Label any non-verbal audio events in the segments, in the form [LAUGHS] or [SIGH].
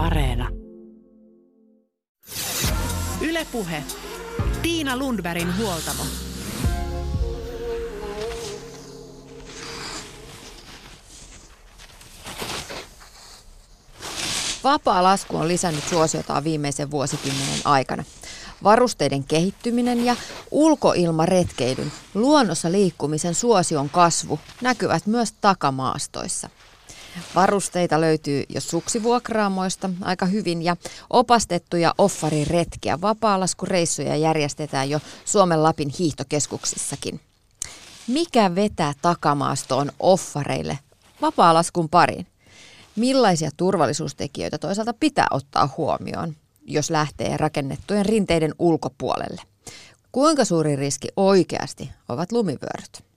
Areena. Ylepuhe. Tiina Lundbergin huoltamo. Vapaa lasku on lisännyt suosiotaan viimeisen vuosikymmenen aikana. Varusteiden kehittyminen ja ulkoilmaretkeilyn, luonnossa liikkumisen suosion kasvu näkyvät myös takamaastoissa. Varusteita löytyy jo suksivuokraamoista aika hyvin ja opastettuja offariretkiä vapaalaskureissuja järjestetään jo Suomen Lapin hiihtokeskuksissakin. Mikä vetää takamaastoon offareille vapaalaskun pariin? Millaisia turvallisuustekijöitä toisaalta pitää ottaa huomioon, jos lähtee rakennettujen rinteiden ulkopuolelle? Kuinka suuri riski oikeasti ovat lumivyöryt?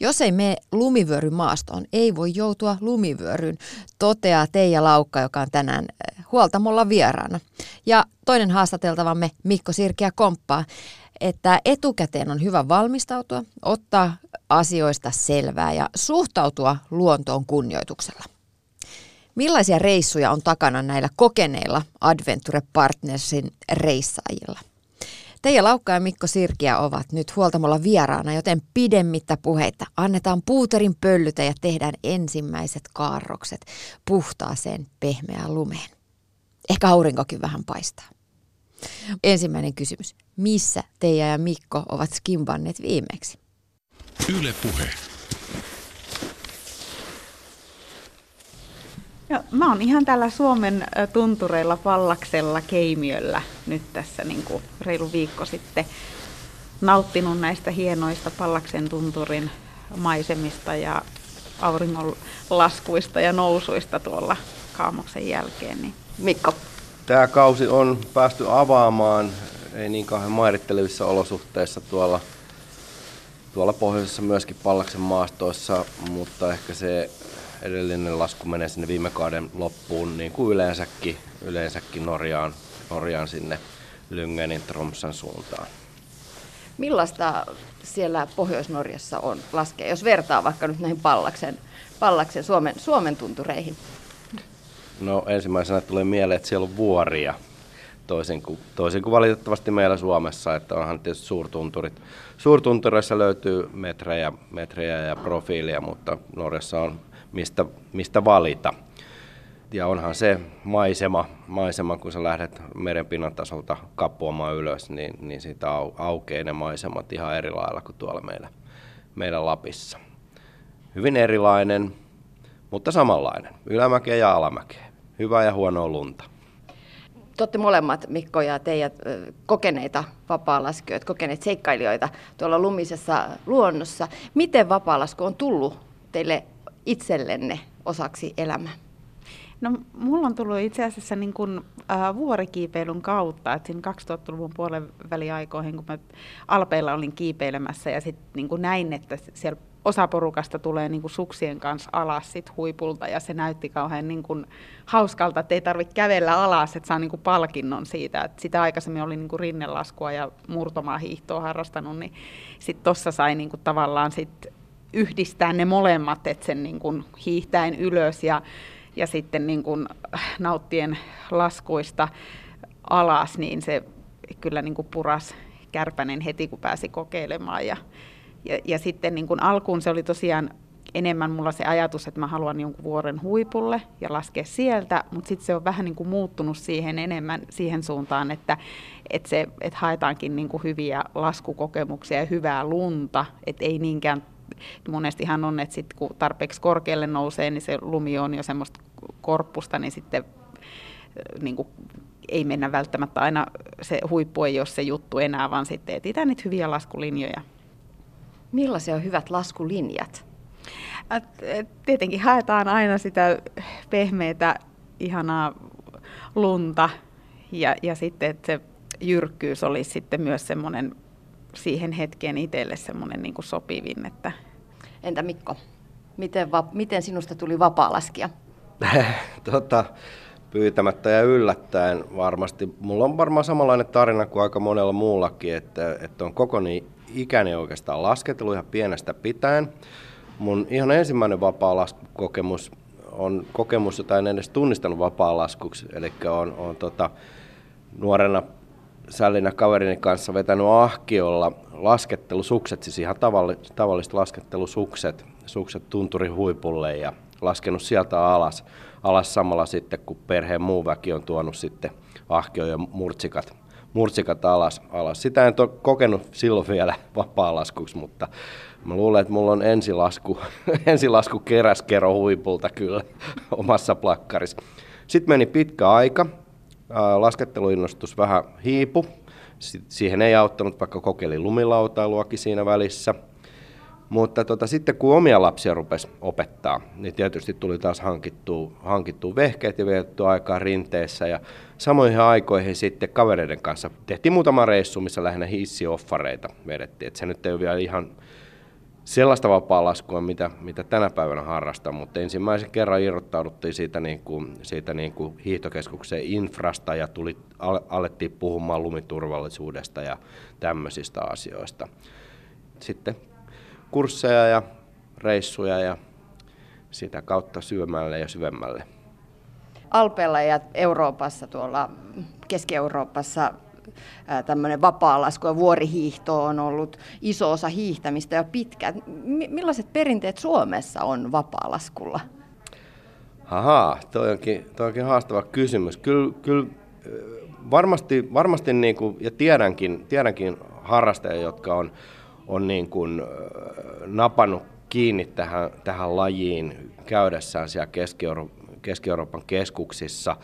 Jos ei mene lumivyörymaastoon, ei voi joutua lumivyöryyn, toteaa Teija Laukka, joka on tänään eh, huoltamolla vieraana. Ja toinen haastateltavamme Mikko Sirkiä komppaa, että etukäteen on hyvä valmistautua, ottaa asioista selvää ja suhtautua luontoon kunnioituksella. Millaisia reissuja on takana näillä kokeneilla Adventure Partnersin reissaajilla? Teija Laukka ja Mikko Sirkiä ovat nyt huoltamolla vieraana, joten pidemmittä puheita. Annetaan puuterin pöllytä ja tehdään ensimmäiset kaarrokset puhtaaseen pehmeään lumeen. Ehkä aurinkokin vähän paistaa. Ensimmäinen kysymys. Missä Teija ja Mikko ovat skimbanneet viimeksi? Yle puhe. Ja mä oon ihan täällä Suomen tuntureilla Pallaksella Keimiöllä nyt tässä niin kuin reilu viikko sitten nauttinut näistä hienoista Pallaksen tunturin maisemista ja auringon laskuista ja nousuista tuolla kaamoksen jälkeen. Niin. Mikko. Tämä kausi on päästy avaamaan, ei niin kauhean mairittelevissa olosuhteissa tuolla, tuolla pohjoisessa myöskin Pallaksen maastoissa, mutta ehkä se edellinen lasku menee sinne viime kauden loppuun, niin kuin yleensäkin, yleensäkin Norjaan, Norjaan sinne Lyngenin Tromsan suuntaan. Millaista siellä Pohjois-Norjassa on laskea, jos vertaa vaikka nyt näihin Pallaksen, Pallaksen Suomen, Suomen tuntureihin? No ensimmäisenä tulee mieleen, että siellä on vuoria, toisin kuin, toisin kuin valitettavasti meillä Suomessa, että onhan tietysti suurtunturit. Suurtuntureissa löytyy metrejä, metrejä ja profiilia, mutta Norjassa on mistä, mistä valita. Ja onhan se maisema, maisema kun sä lähdet merenpinnan tasolta kappuamaan ylös, niin, niin siitä au, aukeaa ne maisemat ihan eri lailla kuin tuolla meillä, meidän Lapissa. Hyvin erilainen, mutta samanlainen. Ylämäkeä ja alamäkeä. Hyvää ja huonoa lunta. Te molemmat, Mikko ja teidät, kokeneita vapaalaskijoita, kokeneet seikkailijoita tuolla lumisessa luonnossa. Miten vapaalasku on tullut teille itsellenne osaksi elämää? No, mulla on tullut itse asiassa niin kuin, äh, vuorikiipeilyn kautta, että siinä 2000-luvun puolen väliaikoihin, kun mä Alpeilla olin kiipeilemässä ja sitten niin näin, että siellä osa porukasta tulee niin kuin suksien kanssa alas sit huipulta ja se näytti kauhean niin kuin hauskalta, että ei tarvitse kävellä alas, että saa niin kuin palkinnon siitä. Että sitä aikaisemmin oli niin kuin rinnelaskua ja murtomaa hiihtoa harrastanut, niin sitten tuossa sai niin kuin tavallaan sit yhdistää ne molemmat, että sen niin kuin hiihtäen ylös ja, ja sitten niin kuin nauttien laskuista alas, niin se kyllä niin kuin puras kärpänen heti, kun pääsi kokeilemaan. Ja, ja, ja sitten niin kuin alkuun se oli tosiaan enemmän mulla se ajatus, että mä haluan jonkun vuoren huipulle ja laskea sieltä, mutta sitten se on vähän niin kuin muuttunut siihen enemmän siihen suuntaan, että, että, se, että haetaankin niin kuin hyviä laskukokemuksia ja hyvää lunta, että ei niinkään monestihan on, että sit kun tarpeeksi korkealle nousee, niin se lumi on jo semmoista korppusta, niin sitten niin kuin ei mennä välttämättä aina, se huippu ei ole se juttu enää, vaan sitten etsitään niitä hyviä laskulinjoja. Millaisia on hyvät laskulinjat? Tietenkin haetaan aina sitä pehmeitä, ihanaa lunta ja, ja sitten, että se jyrkkyys olisi sitten myös semmoinen siihen hetkeen itselle semmoinen niin sopivin. Että... Entä Mikko, miten, va- miten sinusta tuli vapaa-laskija? [LAUGHS] tota, pyytämättä ja yllättäen varmasti. Mulla on varmaan samanlainen tarina kuin aika monella muullakin, että, että on koko niin ikäni oikeastaan lasketellut ihan pienestä pitäen. Mun ihan ensimmäinen vapaa-laskukokemus on kokemus, jota en edes tunnistanut vapaa-laskuksi. Eli on, on tota, nuorena sällinä kaverini kanssa vetänyt ahkiolla laskettelusukset, siis ihan tavalliset, laskettelusukset, sukset tunturin huipulle ja laskenut sieltä alas, alas samalla sitten, kun perheen muu väki on tuonut sitten ahkio ja murtsikat, murtsikat alas, alas. Sitä en ole kokenut silloin vielä [LAUGHS] vapaa-laskuksi, mutta mä luulen, että mulla on ensilasku, [LAUGHS] ensilasku keräskero huipulta kyllä [LAUGHS] omassa plakkarissa. Sitten meni pitkä aika, lasketteluinnostus vähän hiipu. Siihen ei auttanut, vaikka kokeili lumilautailuakin siinä välissä. Mutta tota, sitten kun omia lapsia rupesi opettaa, niin tietysti tuli taas hankittua, hankittua vehkeet ja vietetty aikaa rinteessä. Ja samoihin aikoihin sitten kavereiden kanssa tehtiin muutama reissu, missä lähinnä hissioffareita vedettiin. Et se nyt ei ole vielä ihan sellaista vapaa-laskua, mitä, mitä tänä päivänä harrastan, mutta ensimmäisen kerran irrottauduttiin siitä, niin kuin, siitä niin kuin hiihtokeskuksen infrasta ja tuli, alettiin puhumaan lumiturvallisuudesta ja tämmöisistä asioista. Sitten kursseja ja reissuja ja sitä kautta syömälle ja syvemmälle. Alpeella ja Euroopassa, tuolla Keski-Euroopassa tämmöinen vapaalasku ja vuorihiihto on ollut iso osa hiihtämistä jo pitkään. Millaiset perinteet Suomessa on vapaalaskulla? Ahaa, toi onkin, toi onkin haastava kysymys. Kyllä, kyllä varmasti, varmasti niin kuin, ja tiedänkin, tiedänkin harrastajia, jotka on, on niin kuin, napannut kiinni tähän, tähän lajiin käydessään siellä Keski-Euro- Keski-Euroopan keskuksissa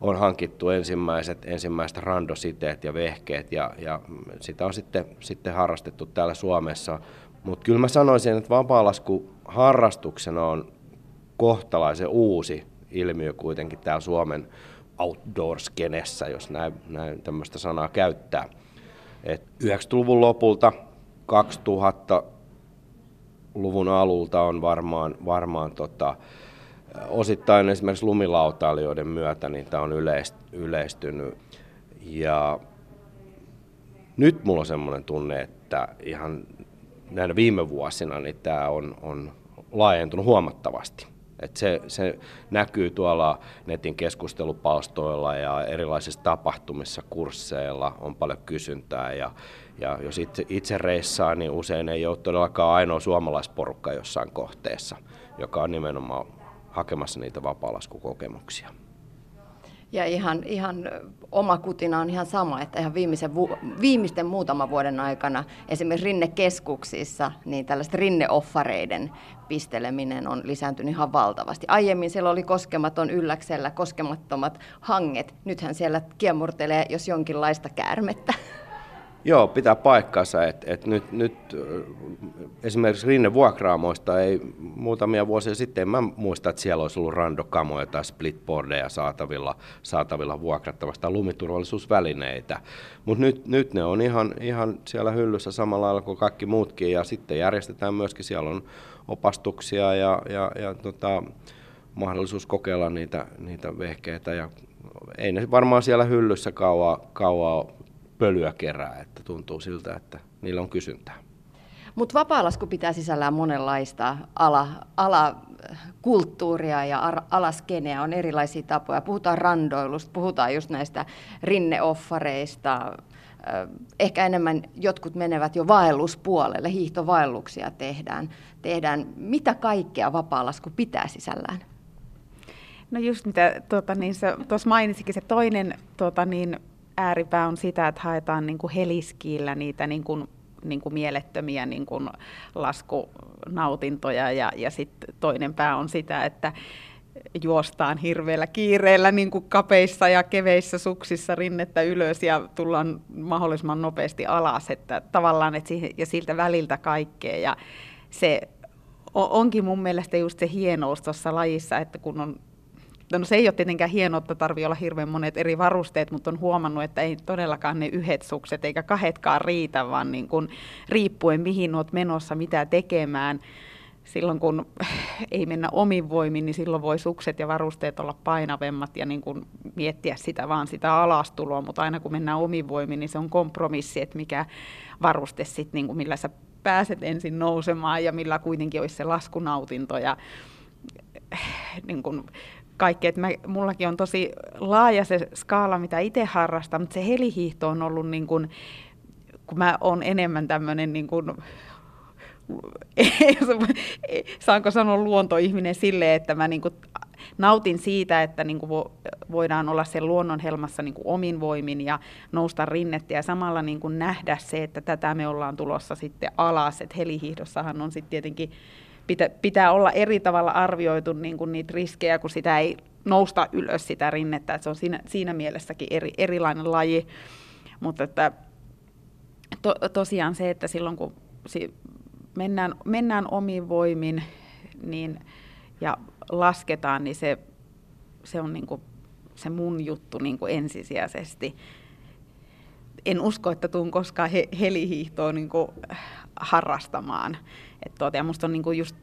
on hankittu ensimmäiset, ensimmäiset randositeet ja vehkeet ja, ja sitä on sitten, sitten harrastettu täällä Suomessa. Mutta kyllä mä sanoisin, että vapaalasku harrastuksena on kohtalaisen uusi ilmiö kuitenkin täällä Suomen outdoor-skenessä, jos näin, näin tämmöistä sanaa käyttää. Et 90-luvun lopulta 2000-luvun alulta on varmaan, varmaan tota, osittain esimerkiksi lumilautailijoiden myötä niin tämä on yleistynyt. Ja nyt mulla on semmoinen tunne, että ihan näinä viime vuosina niin tämä on, on laajentunut huomattavasti. Et se, se näkyy tuolla netin keskustelupalstoilla ja erilaisissa tapahtumissa, kursseilla on paljon kysyntää. Ja, ja jos itse, itse reissaa, niin usein ei ole todellakaan ainoa suomalaisporukka jossain kohteessa, joka on nimenomaan hakemassa niitä vapaallaskukokemuksia. Ja ihan, ihan oma kutina on ihan sama, että ihan viimeisen, viimeisten muutaman vuoden aikana esimerkiksi rinnekeskuksissa niin tällaista rinneoffareiden pisteleminen on lisääntynyt ihan valtavasti. Aiemmin siellä oli koskematon ylläksellä koskemattomat hanget. Nythän siellä kiemurtelee jos jonkinlaista käärmettä. Joo, pitää paikkansa. Et, et nyt, nyt esimerkiksi Rinne vuokraamoista ei muutamia vuosia sitten, en mä muista, että siellä olisi ollut randokamoja tai splitboardeja saatavilla, saatavilla vuokrattavasta lumiturvallisuusvälineitä. Mutta nyt, nyt ne on ihan, ihan siellä hyllyssä samalla lailla kuin kaikki muutkin ja sitten järjestetään myöskin, siellä on opastuksia ja, ja, ja tota, mahdollisuus kokeilla niitä, niitä vehkeitä ja ei ne varmaan siellä hyllyssä kauaa, kauaa pölyä kerää, että tuntuu siltä, että niillä on kysyntää. Mutta vapaalasku pitää sisällään monenlaista ala, alakulttuuria ja alaskeneä, on erilaisia tapoja. Puhutaan randoilusta, puhutaan just näistä rinneoffareista, ehkä enemmän jotkut menevät jo vaelluspuolelle, hiihtovaelluksia tehdään. tehdään. Mitä kaikkea vapaalasku pitää sisällään? No just mitä tuota, niin tuossa mainitsikin, se toinen tuota, niin, ääripää on sitä, että haetaan niin kuin heliskiillä niitä niin kuin, niin kuin mielettömiä niin kuin laskunautintoja. Ja, ja sitten toinen pää on sitä, että juostaan hirveällä kiireellä niin kuin kapeissa ja keveissä suksissa rinnettä ylös ja tullaan mahdollisimman nopeasti alas, että tavallaan että siihen, ja siltä väliltä kaikkea. Ja se onkin mun mielestä just se hienous tuossa lajissa, että kun on No se ei ole tietenkään hienoa, että tarvii olla hirveän monet eri varusteet, mutta on huomannut, että ei todellakaan ne yhdet sukset eikä kahdetkaan riitä, vaan niin kuin riippuen mihin olet menossa, mitä tekemään. Silloin kun ei mennä omin voimin, niin silloin voi sukset ja varusteet olla painavemmat ja niin kuin miettiä sitä vaan sitä alastuloa, mutta aina kun mennään omin voimin, niin se on kompromissi, että mikä varuste sitten, niin kuin millä sä pääset ensin nousemaan ja millä kuitenkin olisi se laskunautinto. Ja niin kuin kaikki. Että mä, mullakin on tosi laaja se skaala, mitä itse harrastan, mutta se helihiihto on ollut niin kuin, kun mä oon enemmän tämmöinen niin kuin, [LAUGHS] saanko sanoa luontoihminen sille, että mä niin kuin nautin siitä, että niin kuin voidaan olla sen luonnon helmassa niin kuin omin voimin ja nousta rinnettä ja samalla niin kuin nähdä se, että tätä me ollaan tulossa sitten alas. Että helihiihdossahan on sitten tietenkin, pitä, pitää olla eri tavalla arvioitu niin kuin niitä riskejä, kun sitä ei nousta ylös sitä rinnettä. Että se on siinä, siinä mielessäkin eri, erilainen laji. Mutta että to, tosiaan se, että silloin kun si, mennään, mennään omin voimin niin, ja lasketaan, niin se, se on niin kuin se mun juttu niin kuin ensisijaisesti. En usko, että tuun koskaan he, helihiihtoa niin kuin harrastamaan. Et tuota, ja musta on niin kuin just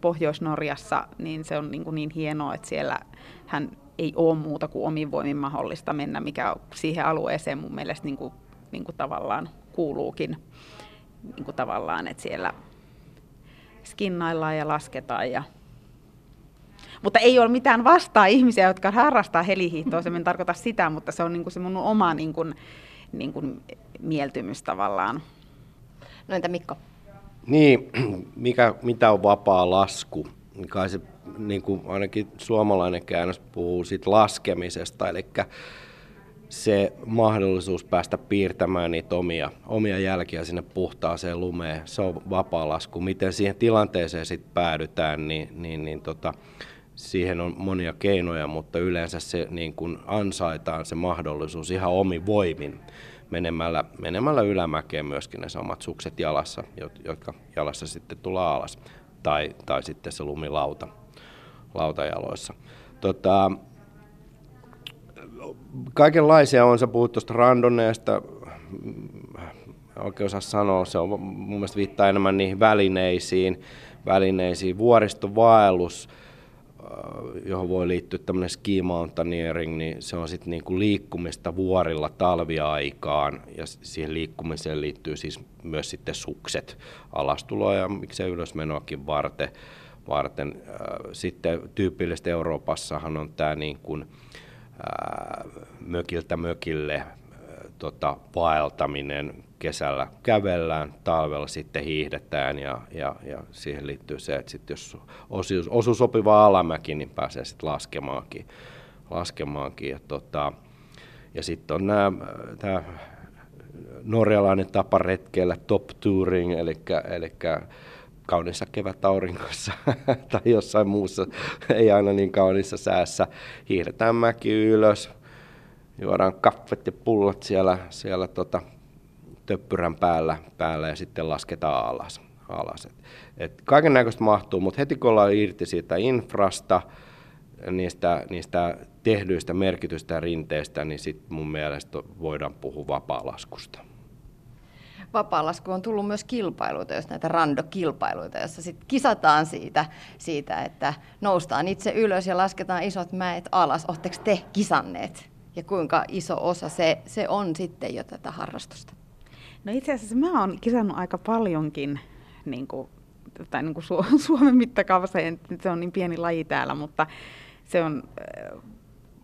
Pohjois-Norjassa, niin se on niin, kuin niin hienoa, että siellä hän ei ole muuta kuin omin voimin mahdollista mennä, mikä siihen alueeseen mun mielestä niin kuin, niin kuin tavallaan kuuluukin. Niin kuin tavallaan, että siellä skinnaillaan ja lasketaan ja mutta ei ole mitään vastaa ihmisiä, jotka harrastaa helihiihtoa, se en tarkoita sitä, mutta se on niin kuin se mun oma niin kuin, niin kuin mieltymys tavallaan. No entä Mikko? Niin, [CLEARS THROAT] mikä, mitä on vapaa lasku? Kai se niin kuin ainakin suomalainen käännös puhuu siitä laskemisesta, eli se mahdollisuus päästä piirtämään niitä omia, omia jälkiä sinne puhtaaseen lumeen, se on vapaa lasku. Miten siihen tilanteeseen sitten päädytään, niin, niin, niin tota, siihen on monia keinoja, mutta yleensä se niin kuin ansaitaan se mahdollisuus ihan omi voimin menemällä, menemällä ylämäkeen myöskin ne samat sukset jalassa, jotka jalassa sitten tulee alas, tai, tai sitten se lumilauta lautajaloissa. Tota, kaikenlaisia on, sä puhut tuosta randoneesta, oikein osaa sanoa, se on mun mielestä viittaa enemmän niihin välineisiin, välineisiin, vuoristovaellus, johon voi liittyä tämmöinen ski mountaineering, niin se on sitten niinku liikkumista vuorilla talviaikaan ja siihen liikkumiseen liittyy siis myös sitten sukset alastuloa ja miksei ylösmenoakin varten. varten. Sitten tyypillisesti Euroopassahan on tämä niin kuin, mökiltä mökille tota, vaeltaminen, kesällä kävellään, talvella sitten hiihdetään ja, ja, ja siihen liittyy se, että sit jos osuu, osuu sopiva alamäki, niin pääsee sitten laskemaankin. laskemaankin. Ja, tota, ja sitten on tämä norjalainen tapa retkeillä top touring, eli, eli kaunissa kevätaurinkossa [LAUGHS] tai jossain muussa, ei aina niin kaunissa säässä, hiihdetään mäki ylös, juodaan kaffet ja pullot siellä, siellä tota, töppyrän päällä, päällä ja sitten lasketaan alas. alas. Et, kaiken näköistä mahtuu, mutta heti kun ollaan irti siitä infrasta, niistä, niistä tehdyistä merkitystä rinteistä, niin sitten mun mielestä voidaan puhua vapaalaskusta. Vapaalasku on tullut myös kilpailuita, jos näitä randokilpailuita, joissa sitten kisataan siitä, siitä, että noustaan itse ylös ja lasketaan isot mäet alas. Oletteko te kisanneet? Ja kuinka iso osa se, se on sitten jo tätä harrastusta? No itse asiassa mä oon kisannut aika paljonkin niin kuin, tai niin kuin Su- [LAUGHS] Suomen mittakaavassa, se on niin pieni laji täällä, mutta se on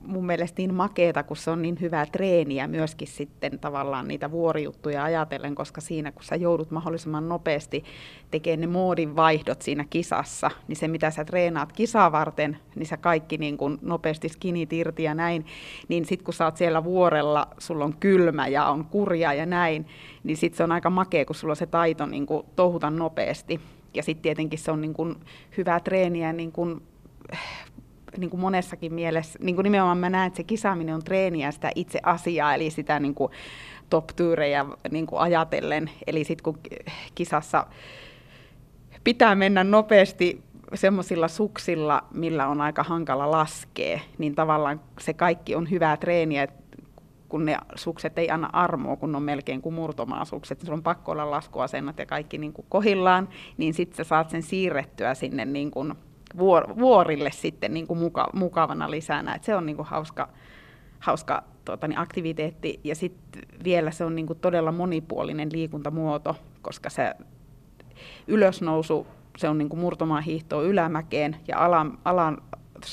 mun mielestä niin makeeta, kun se on niin hyvää treeniä myöskin sitten tavallaan niitä vuorijuttuja ajatellen, koska siinä kun sä joudut mahdollisimman nopeasti tekemään ne moodin vaihdot siinä kisassa, niin se mitä sä treenaat kisaa varten, niin sä kaikki niin kuin nopeasti skinit irti ja näin, niin sitten kun sä oot siellä vuorella, sulla on kylmä ja on kurja ja näin, niin sitten se on aika makea, kun sulla on se taito niin kuin touhuta nopeasti. Ja sitten tietenkin se on niin kuin hyvää treeniä niin kuin niin kuin monessakin mielessä, niin kuin nimenomaan mä näen, että se kisaaminen on treeniä sitä itse asiaa, eli sitä niin kuin top-tyyrejä niin kuin ajatellen. Eli sitten kun kisassa pitää mennä nopeasti semmoisilla suksilla, millä on aika hankala laskea, niin tavallaan se kaikki on hyvää treeniä, kun ne sukset ei anna armoa, kun on melkein kuin murtomaasukset, niin sulla on pakko olla laskuasennot ja kaikki niin kuin kohillaan, niin sitten sä saat sen siirrettyä sinne niin kuin vuor, vuorille sitten niin kuin muka, mukavana lisänä. Et se on niin kuin hauska, hauska tuota, niin aktiviteetti. Ja sitten vielä se on niin kuin todella monipuolinen liikuntamuoto, koska se ylösnousu, se on niin kuin murtomaan hiihtoa ylämäkeen. Ja alan, alan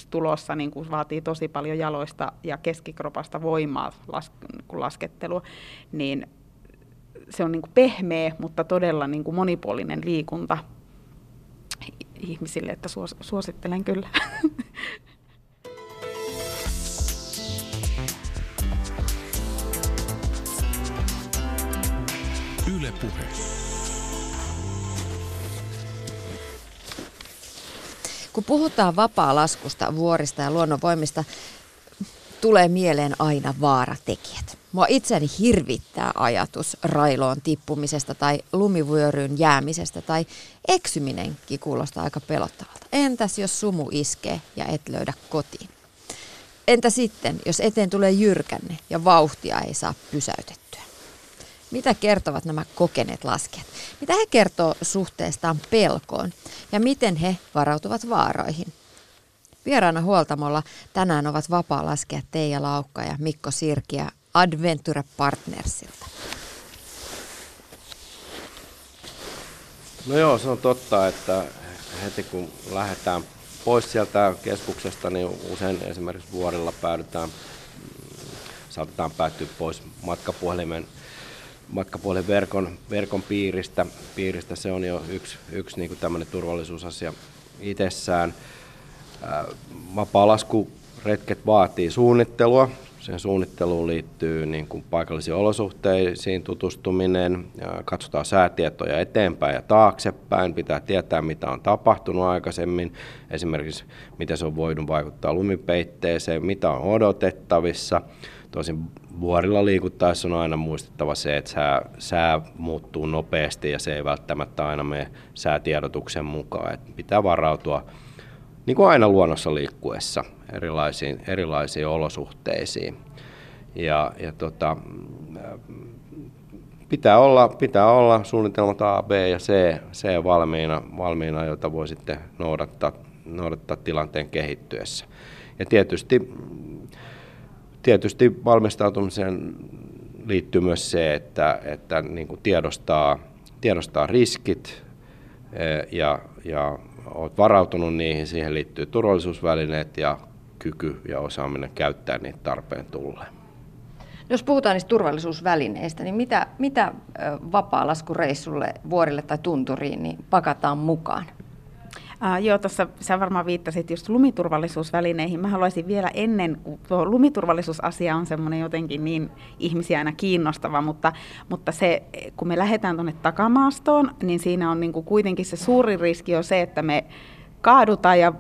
tulossa niin kuin vaatii tosi paljon jaloista ja keskikropasta voimaa las, kun laskettelu, niin se on niin kuin pehmeä, mutta todella niin kuin monipuolinen liikunta ihmisille, että suos, suosittelen kyllä. [LAUGHS] Yle Puhe. Kun puhutaan vapaa-laskusta, vuorista ja luonnonvoimista, tulee mieleen aina vaaratekijät. Mua itseäni hirvittää ajatus railoon tippumisesta tai lumivyöryyn jäämisestä tai eksyminenkin kuulostaa aika pelottavalta. Entäs jos sumu iskee ja et löydä kotiin? Entä sitten, jos eteen tulee jyrkänne ja vauhtia ei saa pysäytettyä? Mitä kertovat nämä kokeneet laskijat? Mitä he kertoo suhteestaan pelkoon ja miten he varautuvat vaaroihin? Vieraana huoltamolla tänään ovat vapaa-laskijat Teija Laukka ja Mikko Sirkiä Adventure Partnersilta. No joo, se on totta, että heti kun lähdetään pois sieltä keskuksesta, niin usein esimerkiksi vuorilla päädytään, saatetaan päättyä pois matkapuhelimen matkapuhelinverkon verkon piiristä. piiristä. Se on jo yksi, yksi niin tämmöinen turvallisuusasia itsessään. Vapaa-laskuretket vaatii suunnittelua. Sen suunnitteluun liittyy niin kuin paikallisiin olosuhteisiin tutustuminen, katsotaan säätietoja eteenpäin ja taaksepäin, pitää tietää mitä on tapahtunut aikaisemmin, esimerkiksi miten se on voinut vaikuttaa lumipeitteeseen, mitä on odotettavissa. Tosin vuorilla liikuttaessa on aina muistettava se, että sää, sää muuttuu nopeasti ja se ei välttämättä aina mene säätiedotuksen mukaan. Että pitää varautua niin kuin aina luonnossa liikkuessa erilaisiin, erilaisiin olosuhteisiin. Ja, ja tota, pitää, olla, pitää olla suunnitelmat A, B ja C, C valmiina, valmiina, jota voi sitten noudattaa, noudattaa tilanteen kehittyessä. Ja tietysti, tietysti valmistautumiseen liittyy myös se, että, että niin kuin tiedostaa, tiedostaa riskit e, ja, ja olet varautunut niihin, siihen liittyy turvallisuusvälineet ja kyky ja osaaminen käyttää niitä tarpeen tulleen. Jos puhutaan niistä turvallisuusvälineistä, niin mitä, mitä vapaa-laskureissulle, vuorille tai tunturiin niin pakataan mukaan? Uh, joo, tuossa sä varmaan viittasit just lumiturvallisuusvälineihin. Mä haluaisin vielä ennen, kun tuo lumiturvallisuusasia on semmoinen jotenkin niin ihmisiä aina kiinnostava, mutta, mutta se, kun me lähdetään tuonne takamaastoon, niin siinä on niin kuin kuitenkin se suuri riski on se, että me kaadutaan ja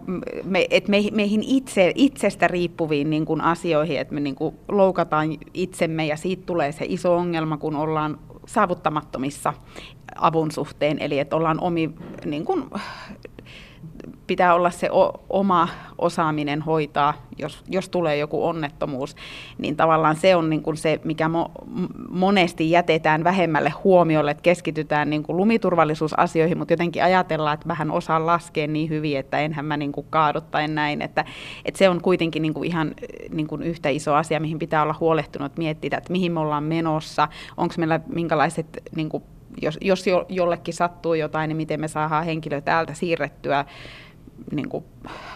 me, et me, meihin itse, itsestä riippuviin niin kuin asioihin, että me niin kuin loukataan itsemme ja siitä tulee se iso ongelma, kun ollaan saavuttamattomissa avun suhteen, eli että ollaan omi, niin kuin, pitää olla se o, oma osaaminen hoitaa, jos, jos tulee joku onnettomuus, niin tavallaan se on niin kuin se, mikä mo, monesti jätetään vähemmälle huomiolle, että keskitytään niin kuin lumiturvallisuusasioihin, mutta jotenkin ajatellaan, että vähän osaan laskea niin hyvin, että enhän mä niin kuin näin, että, että se on kuitenkin niin kuin ihan niin kuin yhtä iso asia, mihin pitää olla huolehtunut, miettiä, että mihin me ollaan menossa, onko meillä minkälaiset niin kuin jos, jos jollekin sattuu jotain, niin miten me saadaan henkilö täältä siirrettyä niin kuin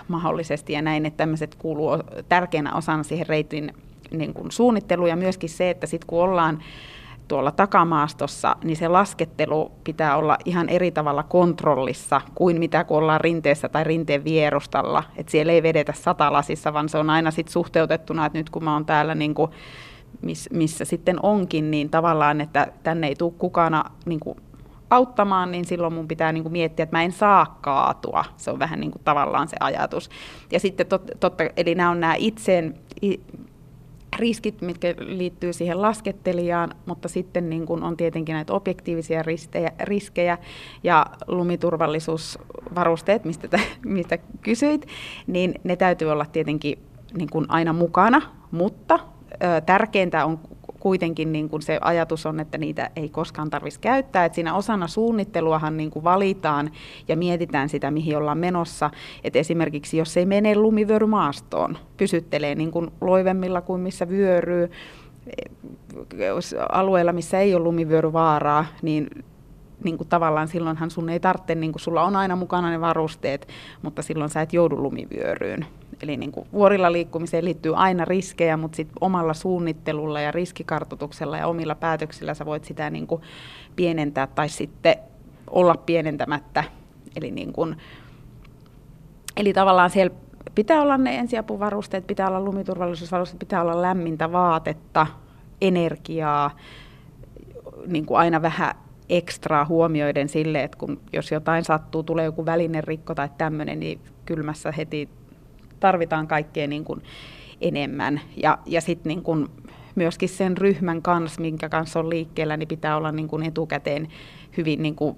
mahdollisesti ja näin, että tämmöiset kuuluu tärkeänä osana siihen reitin niin kuin suunnitteluun ja myöskin se, että sitten kun ollaan tuolla takamaastossa, niin se laskettelu pitää olla ihan eri tavalla kontrollissa kuin mitä kun ollaan rinteessä tai rinteen vierustalla. Että siellä ei vedetä satalasissa, vaan se on aina sit suhteutettuna, että nyt kun mä oon täällä niin kuin, miss, missä sitten onkin, niin tavallaan, että tänne ei tule kukaan niin kuin auttamaan, niin silloin mun pitää niin kuin miettiä, että mä en saa kaatua. Se on vähän niin kuin tavallaan se ajatus. Ja sitten tot, totta, eli nämä on nämä itseen riskit, mitkä liittyy siihen laskettelijaan, mutta sitten niin kuin on tietenkin näitä objektiivisia ristejä, riskejä ja lumiturvallisuusvarusteet, mistä, [LAUGHS] mistä kysyit, niin ne täytyy olla tietenkin niin kuin aina mukana, mutta ö, tärkeintä on kuitenkin niin kuin se ajatus on, että niitä ei koskaan tarvitsisi käyttää. Että siinä osana suunnitteluahan niin kuin valitaan ja mietitään sitä, mihin ollaan menossa. Että esimerkiksi jos ei mene lumivyörymaastoon, pysyttelee niin kuin loivemmilla kuin missä vyöryy, alueella, missä ei ole lumivyöryvaaraa, niin niin kuin tavallaan silloinhan sun ei tarvitse, niin kuin sulla on aina mukana ne varusteet, mutta silloin sä et joudu lumivyöryyn. Eli niin kuin vuorilla liikkumiseen liittyy aina riskejä, mutta sit omalla suunnittelulla ja riskikartoituksella ja omilla päätöksillä sä voit sitä niin kuin pienentää tai sitten olla pienentämättä. Eli, niin kuin, eli tavallaan siellä pitää olla ne ensiapuvarusteet, pitää olla lumiturvallisuusvarusteet, pitää olla lämmintä vaatetta, energiaa, niin kuin aina vähän ekstraa huomioiden sille, että kun jos jotain sattuu, tulee joku rikko tai tämmöinen, niin kylmässä heti tarvitaan kaikkea niin kuin enemmän. Ja, ja sitten niin kuin myöskin sen ryhmän kanssa, minkä kanssa on liikkeellä, niin pitää olla niin kuin etukäteen hyvin niin kuin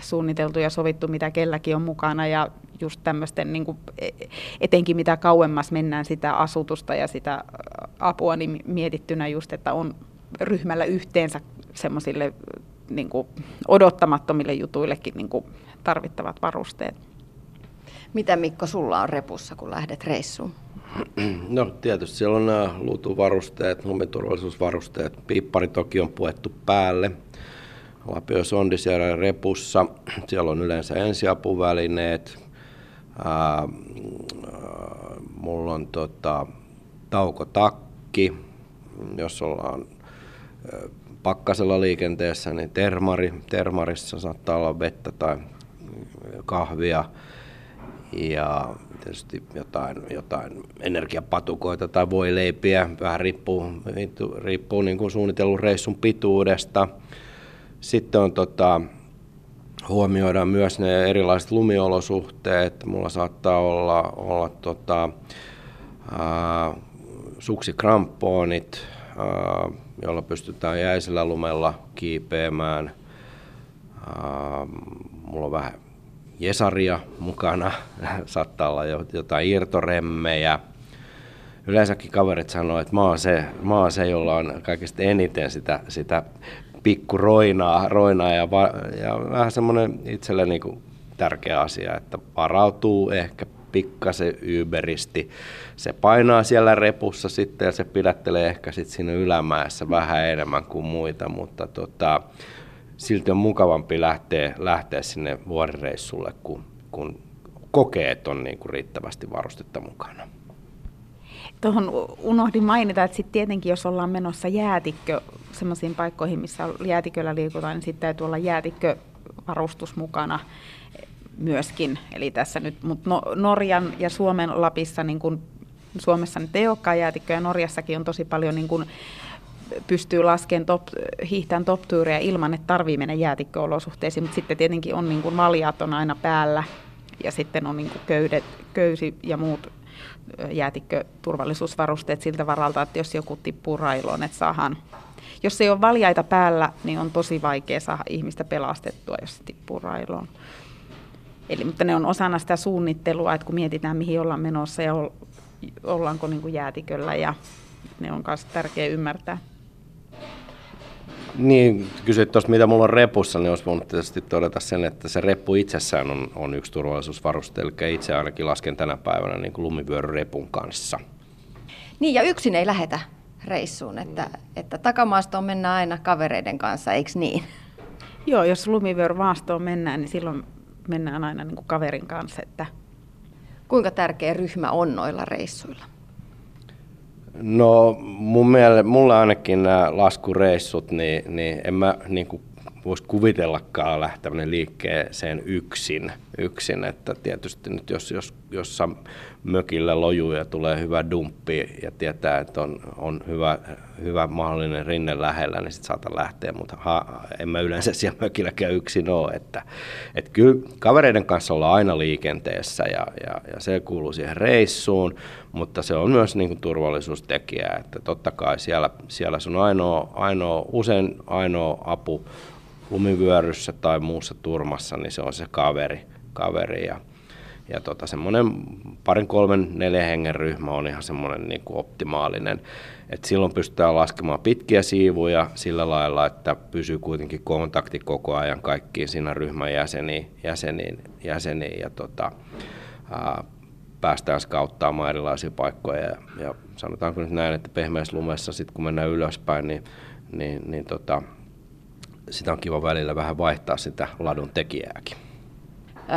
suunniteltu ja sovittu, mitä kelläkin on mukana ja just tämmöisten, niin kuin, e, etenkin mitä kauemmas mennään sitä asutusta ja sitä apua, niin mietittynä just, että on ryhmällä yhteensä semmoisille niin odottamattomille jutuillekin niin kuin tarvittavat varusteet. Mitä Mikko sulla on repussa, kun lähdet reissuun? [CLEARS THROAT] No tietysti siellä on nämä luutuvarusteet, lumiturvallisuusvarusteet. Piippari toki on puettu päälle. Lapio sondi siellä repussa. [CLEARS THROAT] Siellä on yleensä ensiapuvälineet. Ää, mulla on tota, taukotakki, jos ollaan pakkasella liikenteessä, niin termari. Termarissa saattaa olla vettä tai kahvia ja tietysti jotain, jotain energiapatukoita tai voileipiä, vähän riippuu, riippuu niin kuin suunnitellun reissun pituudesta. Sitten on tota, huomioidaan myös ne erilaiset lumiolosuhteet. Mulla saattaa olla, olla tota, ää, suksikrampoonit, ää, jolla pystytään jäisellä lumella kiipeämään. Ää, mulla on vähän jesaria mukana, [LAUGHS] saattaa olla jotain irtoremmejä. Yleensäkin kaverit sanoo, että mä oon se, mä oon se jolla on kaikista eniten sitä, sitä pikku roinaa, roinaa ja, va, ja vähän semmoinen itselle niin tärkeä asia, että varautuu ehkä pikkasen yberisti. Se painaa siellä repussa sitten ja se pidättelee ehkä sitten siinä ylämäessä vähän enemmän kuin muita, mutta tota, silti on mukavampi lähteä, lähteä sinne vuorireissulle, kun, kun kokee, että on niin kuin riittävästi varustetta mukana. Tuohon unohdin mainita, että sitten tietenkin jos ollaan menossa jäätikkö sellaisiin paikkoihin, missä jäätiköllä liikutaan, niin sitten täytyy olla jäätikkövarustus mukana myöskin. Eli tässä nyt, mutta no, Norjan ja Suomen Lapissa, niin kun Suomessa nyt ei olekaan jäätikköä, ja Norjassakin on tosi paljon niin kun pystyy laskemaan top, hiihtään top ilman, että tarvii mennä jäätikköolosuhteisiin, mutta sitten tietenkin on niin kuin on aina päällä ja sitten on niin kuin köydet, köysi ja muut jäätikköturvallisuusvarusteet siltä varalta, että jos joku tippuu railoon, että saadaan jos ei ole valjaita päällä, niin on tosi vaikea saada ihmistä pelastettua, jos se tippuu railoon. Eli, mutta ne on osana sitä suunnittelua, että kun mietitään, mihin ollaan menossa ja ollaanko niin kuin jäätiköllä, ja ne on myös tärkeä ymmärtää. Niin, kysyit tuosta, mitä mulla on repussa, niin olisi voinut tietysti todeta sen, että se reppu itsessään on, on yksi turvallisuusvaruste, eli itse ainakin lasken tänä päivänä niin lumivyöryrepun kanssa. Niin, ja yksin ei lähetä reissuun, että, että takamaastoon mennään aina kavereiden kanssa, eikö niin? Joo, jos lumivyörymaastoon mennään, niin silloin mennään aina niin kuin kaverin kanssa. Että... Kuinka tärkeä ryhmä on noilla reissuilla? No mun mielestä, mulle ainakin nämä laskureissut, niin, niin en mä niin kuin voisi kuvitellakaan lähteväni liikkeeseen yksin, yksin. Että tietysti nyt jos, jos jossain mökillä lojuu ja tulee hyvä dumppi ja tietää, että on, on hyvä, hyvä mahdollinen rinne lähellä, niin sitten saatan lähteä, mutta ha, en mä yleensä siellä mökilläkään yksin ole. Että, että kyllä kavereiden kanssa ollaan aina liikenteessä ja, ja, ja se kuuluu siihen reissuun, mutta se on myös niin kuin turvallisuustekijä, että totta kai siellä, siellä sun ainoa, ainoa, usein ainoa apu lumivyöryssä tai muussa turmassa, niin se on se kaveri. kaveri ja, ja tota, semmoinen parin, kolmen, neljän hengen ryhmä on ihan semmoinen niin kuin optimaalinen. Et silloin pystytään laskemaan pitkiä siivuja sillä lailla, että pysyy kuitenkin kontakti koko ajan kaikkiin siinä ryhmän jäseniin, jäseniin, jäseniin ja tota, ää, päästään skauttaamaan erilaisia paikkoja. Ja, ja sanotaanko nyt näin, että pehmeässä lumessa, sit kun mennään ylöspäin, niin, niin, niin tota, sitä on kiva välillä vähän vaihtaa sitä ladun tekijääkin.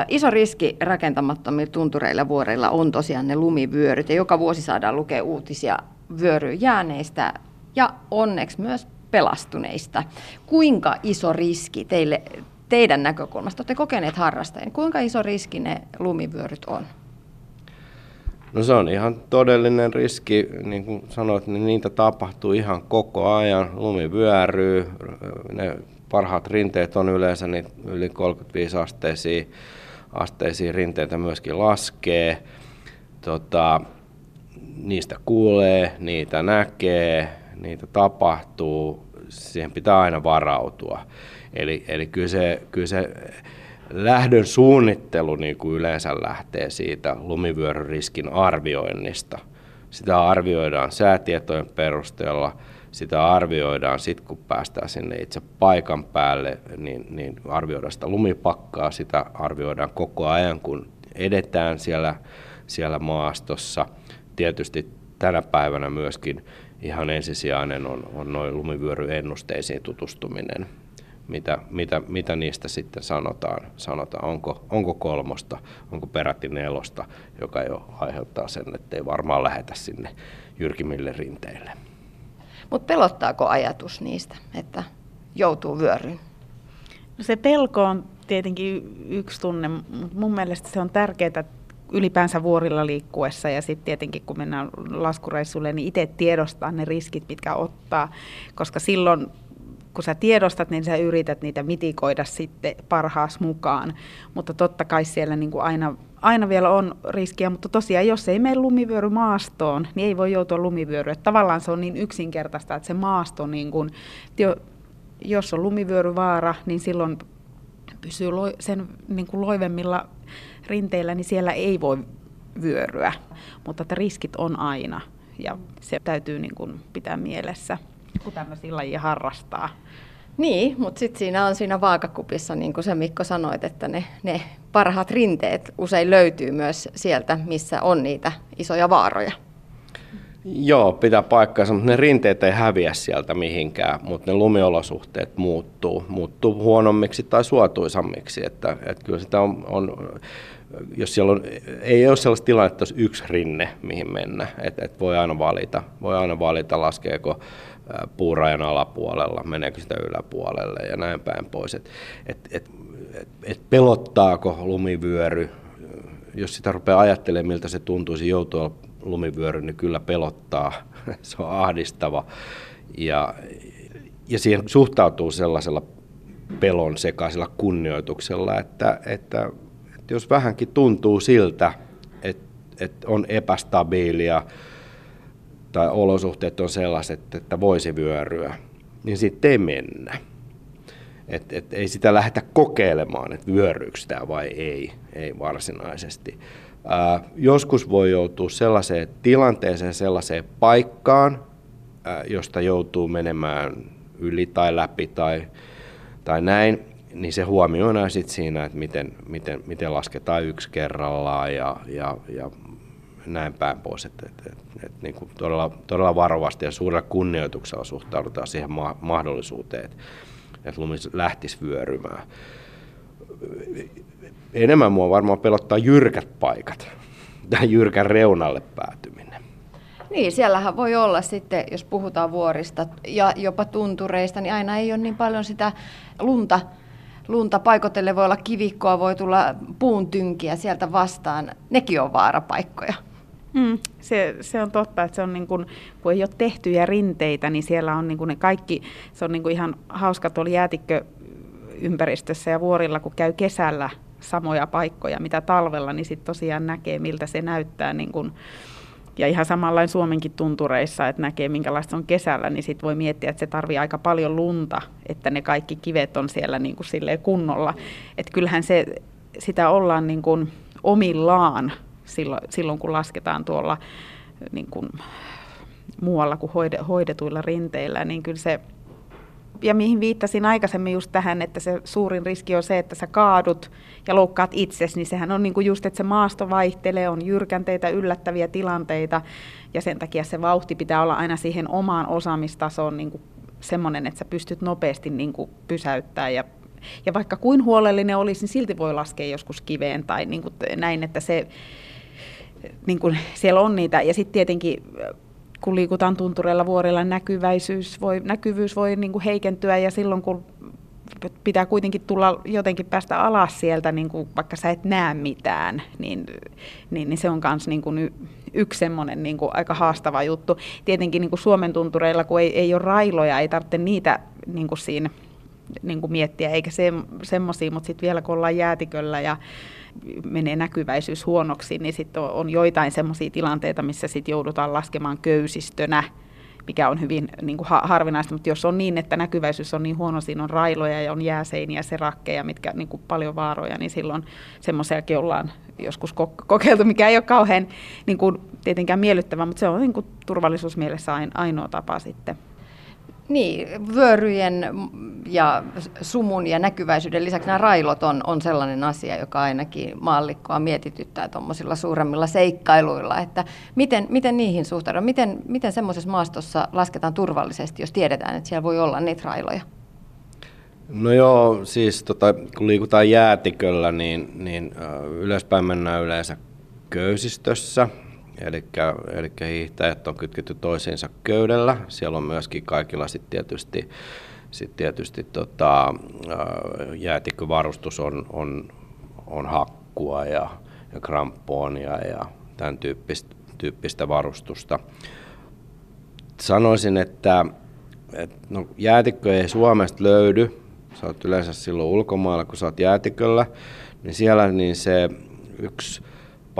Iso riski rakentamattomilla tuntureilla vuoreilla on tosiaan ne lumivyöryt ja joka vuosi saadaan lukea uutisia vyöryyn jääneistä ja onneksi myös pelastuneista. Kuinka iso riski teille, teidän näkökulmasta, olette kokeneet harrastajien, kuinka iso riski ne lumivyöryt on? No se on ihan todellinen riski, niin kuin sanoit, niin niitä tapahtuu ihan koko ajan. Lumi vyöryy, ne parhaat rinteet on yleensä niin yli 35 asteisia, asteisia rinteitä myöskin laskee. Tota, niistä kuulee, niitä näkee, niitä tapahtuu, siihen pitää aina varautua. Eli, eli kyllä se, kyllä se lähdön suunnittelu niin kuin yleensä lähtee siitä lumivyöryriskin arvioinnista. Sitä arvioidaan säätietojen perusteella, sitä arvioidaan sitten kun päästään sinne itse paikan päälle, niin, niin arvioidaan sitä lumipakkaa, sitä arvioidaan koko ajan kun edetään siellä, siellä maastossa. Tietysti tänä päivänä myöskin ihan ensisijainen on, on noin lumivyöryennusteisiin tutustuminen mitä, mitä, mitä niistä sitten sanotaan. sanotaan. Onko, onko kolmosta, onko peräti nelosta, joka jo aiheuttaa sen, että ei varmaan lähetä sinne jyrkimmille rinteille. Mutta pelottaako ajatus niistä, että joutuu vyöryyn? No se pelko on tietenkin yksi tunne, mutta mun mielestä se on tärkeää ylipäänsä vuorilla liikkuessa ja sitten tietenkin kun mennään laskureissulle, niin itse tiedostaa ne riskit, mitkä ottaa, koska silloin kun sä tiedostat, niin sä yrität niitä mitikoida sitten parhaas mukaan. Mutta totta kai siellä niin kuin aina, aina vielä on riskiä, mutta tosiaan jos ei mene lumivyöry maastoon, niin ei voi joutua lumivyöryyn. Tavallaan se on niin yksinkertaista, että se maasto, niin kuin, jos on lumivyöryvaara, niin silloin pysyy sen niin kuin loivemmilla rinteillä, niin siellä ei voi vyöryä. Mutta että riskit on aina ja se täytyy niin kuin pitää mielessä kun tämmöisiä lajia harrastaa. Niin, mutta sitten siinä on siinä vaakakupissa, niin kuin sä Mikko sanoit, että ne, ne parhaat rinteet usein löytyy myös sieltä, missä on niitä isoja vaaroja. Joo, pitää paikkaansa, mutta ne rinteet ei häviä sieltä mihinkään, mutta ne lumiolosuhteet muuttuu, muuttuu huonommiksi tai suotuisammiksi. Että, että kyllä sitä on, on jos siellä on, ei ole sellaista tilannetta, että yksi rinne, mihin mennä. Että et voi aina valita, voi aina valita, laskeeko puurajan alapuolella, meneekö sitä yläpuolelle ja näin päin pois. Et, et, et, et, et pelottaako lumivyöry, jos sitä rupeaa ajattelemaan, miltä se tuntuisi joutua lumivyöry, niin kyllä pelottaa. [LAUGHS] se on ahdistava. Ja, ja siihen suhtautuu sellaisella pelon sekaisella kunnioituksella, että, että, että jos vähänkin tuntuu siltä, että, että on epästabiilia, tai olosuhteet on sellaiset, että voisi vyöryä, niin sitten ei mennä. Et, et ei sitä lähdetä kokeilemaan, että vyöryykö sitä vai ei, ei varsinaisesti. Ää, joskus voi joutua sellaiseen tilanteeseen, sellaiseen paikkaan, ää, josta joutuu menemään yli tai läpi tai, tai näin, niin se huomioidaan sitten siinä, että miten, miten, miten lasketaan yksi kerrallaan ja, ja, ja näin päin pois. Että, että, että, että niin kuin todella, todella varovasti ja suurella kunnioituksella suhtaudutaan siihen ma- mahdollisuuteen, että, että lumi lähtisi vyörymään. Enemmän mua varmaan pelottaa jyrkät paikat tai jyrkän reunalle päätyminen. Niin, siellähän voi olla sitten, jos puhutaan vuorista ja jopa tuntureista, niin aina ei ole niin paljon sitä lunta, lunta paikotelle voi olla kivikkoa, voi tulla puun tynkiä sieltä vastaan. Nekin on vaarapaikkoja. Mm, se, se on totta, että se on niin kuin, kun ei ole tehtyjä rinteitä, niin siellä on niin kuin ne kaikki, se on niin kuin ihan hauska tuolla jäätikköympäristössä ja vuorilla, kun käy kesällä samoja paikkoja, mitä talvella, niin sitten tosiaan näkee, miltä se näyttää. Niin kuin, ja ihan samanlain Suomenkin tuntureissa, että näkee minkälaista on kesällä, niin sitten voi miettiä, että se tarvii aika paljon lunta, että ne kaikki kivet on siellä niin kuin kunnolla. Että kyllähän se, sitä ollaan niin kuin omillaan silloin, silloin kun lasketaan tuolla niin kuin muualla kuin hoidetuilla rinteillä, niin kyllä se, ja mihin viittasin aikaisemmin just tähän, että se suurin riski on se, että sä kaadut ja loukkaat itsesi, niin sehän on niin kuin just, että se maasto vaihtelee, on jyrkänteitä, yllättäviä tilanteita, ja sen takia se vauhti pitää olla aina siihen omaan osaamistasoon niin kuin semmoinen, että sä pystyt nopeasti niin kuin pysäyttämään ja ja vaikka kuin huolellinen olisi, niin silti voi laskea joskus kiveen tai niin kuin näin, että se, niin kuin siellä on niitä. Ja sitten tietenkin kun liikutaan tuntureilla vuorilla, näkyväisyys voi, näkyvyys voi niin kuin heikentyä ja silloin kun pitää kuitenkin tulla jotenkin päästä alas sieltä, niin kuin vaikka sä et näe mitään, niin, niin, niin se on myös niin kuin yksi semmoinen niin kuin aika haastava juttu. Tietenkin niin kuin Suomen tuntureilla, kun ei, ei ole railoja, ei tarvitse niitä niin kuin siinä niin kuin miettiä, eikä se, semmoisia, mutta sitten vielä kun ollaan jäätiköllä ja menee näkyväisyys huonoksi, niin sitten on, on joitain semmoisia tilanteita, missä sitten joudutaan laskemaan köysistönä, mikä on hyvin niin kuin harvinaista, mutta jos on niin, että näkyväisyys on niin huono, siinä on railoja ja on jääseiniä, serakkeja, mitkä niin kuin paljon vaaroja, niin silloin semmoisiakin ollaan joskus kokeiltu, mikä ei ole kauhean niin kuin, tietenkään miellyttävä, mutta se on niin kuin, turvallisuusmielessä ainoa tapa sitten niin, vyöryjen ja sumun ja näkyväisyyden lisäksi nämä railot on, on sellainen asia, joka ainakin maallikkoa mietityttää tuommoisilla suuremmilla seikkailuilla, että miten, miten niihin suhtaudutaan, miten, miten semmoisessa maastossa lasketaan turvallisesti, jos tiedetään, että siellä voi olla niitä railoja? No joo, siis tota, kun liikutaan jäätiköllä, niin, niin ylöspäin mennään yleensä köysistössä, Eli hiihtäjät on kytketty toisiinsa köydellä. Siellä on myöskin kaikilla sitten tietysti, sit tietysti tota, jäätikkövarustus on, on, on hakkua ja, ja kramponia ja tämän tyyppistä, tyyppistä varustusta. Sanoisin, että, että no, jäätikkö ei Suomesta löydy. Sä oot yleensä silloin ulkomailla, kun sä oot jäätiköllä, niin siellä niin se yksi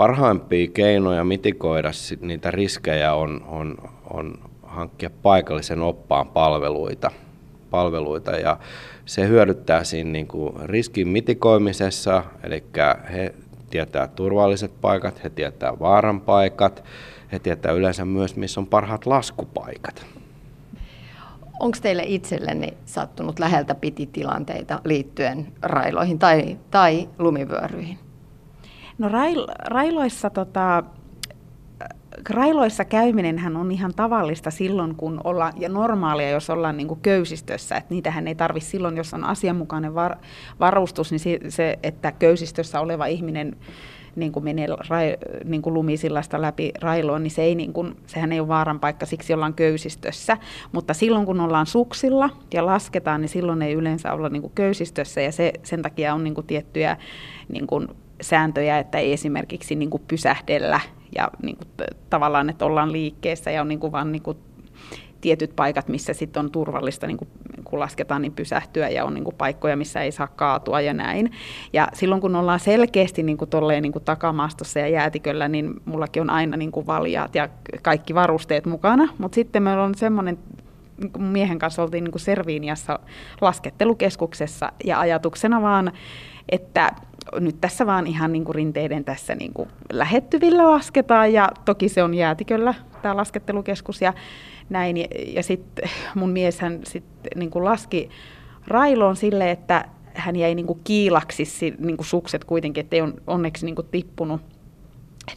parhaimpia keinoja mitikoida niitä riskejä on, on, on hankkia paikallisen oppaan palveluita. palveluita ja se hyödyttää siinä niin kuin riskin mitikoimisessa, eli he tietää turvalliset paikat, he tietää vaaran paikat, he tietää yleensä myös, missä on parhaat laskupaikat. Onko teille itsellenne sattunut läheltä piti tilanteita liittyen railoihin tai, tai lumivyöryihin? No rail, railoissa tota, railoissa käyminenhän on ihan tavallista silloin, kun ollaan, ja normaalia, jos ollaan niin kuin köysistössä, että niitähän ei tarvi silloin, jos on asianmukainen var, varustus, niin se, se, että köysistössä oleva ihminen niin kuin menee rai, niin kuin lumisillasta läpi railoon, niin, se ei, niin kuin, sehän ei ole vaaran paikka, siksi ollaan köysistössä. Mutta silloin, kun ollaan suksilla ja lasketaan, niin silloin ei yleensä olla niin kuin köysistössä, ja se, sen takia on niin kuin tiettyjä niin kuin sääntöjä, että ei esimerkiksi niin kuin pysähdellä ja niin kuin tavallaan, että ollaan liikkeessä ja on niin kuin vaan niin kuin tietyt paikat, missä sitten on turvallista, niin kuin, kun lasketaan, niin pysähtyä ja on niin kuin paikkoja, missä ei saa kaatua ja näin. Ja silloin kun ollaan selkeästi niin kuin tolleen, niin kuin takamaastossa ja jäätiköllä, niin mullakin on aina niin kuin valjaat ja kaikki varusteet mukana, mutta sitten meillä on semmoinen niin miehen kanssa oltiin niin kuin Serviiniassa laskettelukeskuksessa ja ajatuksena vaan, että nyt tässä vaan ihan niin kuin rinteiden tässä niin kuin lähettyvillä lasketaan ja toki se on jäätiköllä tämä laskettelukeskus ja näin. Ja, ja sitten mun mies hän sitten niin kuin laski railoon sille, että hän jäi niin kuin kiilaksi niin kuin sukset kuitenkin, ettei on onneksi niin kuin tippunut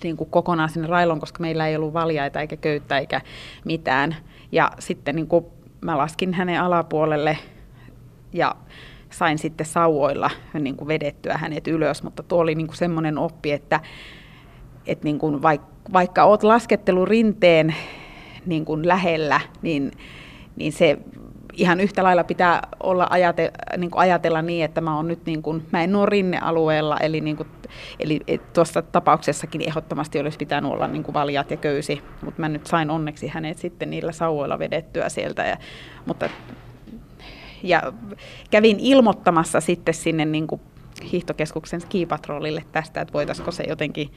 niin kuin kokonaan sinne railoon, koska meillä ei ollut valjaita eikä köyttä eikä mitään. Ja sitten niin kuin mä laskin hänen alapuolelle ja sain sitten sauvoilla niin kuin vedettyä hänet ylös, mutta tuo oli niin kuin semmoinen oppi, että, että niin kuin vaikka, vaikka olet laskettelurinteen niin kuin lähellä, niin, niin se ihan yhtä lailla pitää olla ajate, niin kuin ajatella niin, että mä, on nyt niin kuin, mä en ole rinnealueella, eli, niin kuin, eli tuossa tapauksessakin ehdottomasti olisi pitänyt olla niin kuin valjat ja köysi, mutta mä nyt sain onneksi hänet sitten niillä sauvoilla vedettyä sieltä, ja, mutta ja kävin ilmoittamassa sitten sinne niin kuin hiihtokeskuksen skipatrollille tästä, että voitaisiko se jotenkin,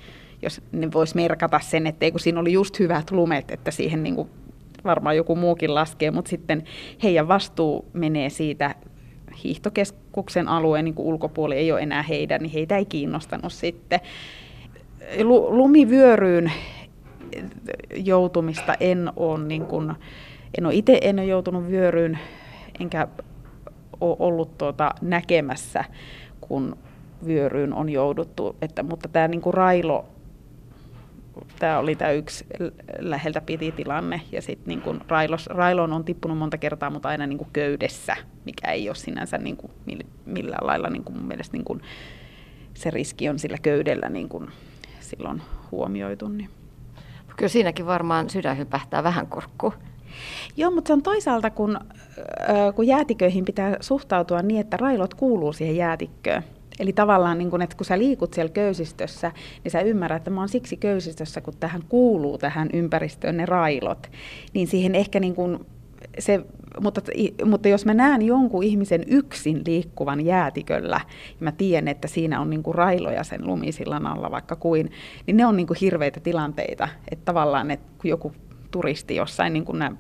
jos ne voisi merkata sen, että kun siinä oli just hyvät lumet, että siihen niin kuin varmaan joku muukin laskee, mutta sitten heidän vastuu menee siitä hiihtokeskuksen alueen niin ulkopuoli ei ole enää heidän, niin heitä ei kiinnostanut sitten. Lumivyöryyn joutumista en ole, niin kuin, en ole itse en ole joutunut vyöryyn, enkä ole ollut tuota näkemässä, kun vyöryyn on jouduttu. Että, mutta tämä niin kuin railo tämä oli tämä yksi läheltä piti tilanne ja sitten niin kuin railos, railoon on tippunut monta kertaa, mutta aina niin kuin köydessä, mikä ei ole sinänsä niin kuin millään lailla niin kuin mun mielestä niin kuin se riski on sillä köydellä niin kuin silloin huomioitu. Niin. Kyllä siinäkin varmaan sydän hypähtää vähän kurkkuun. Joo, mutta se on toisaalta, kun, kun jäätiköihin pitää suhtautua niin, että railot kuuluu siihen jäätikköön. Eli tavallaan, niin kun, että kun sä liikut siellä köysistössä, niin sä ymmärrät, että mä oon siksi köysistössä, kun tähän kuuluu tähän ympäristöön ne railot. Niin siihen ehkä niin kun se, mutta, mutta jos mä näen jonkun ihmisen yksin liikkuvan jäätiköllä, ja mä tiedän, että siinä on niin kuin railoja sen lumisillan alla vaikka kuin, niin ne on niin kuin hirveitä tilanteita. Että tavallaan, että kun joku turisti jossain niin kuin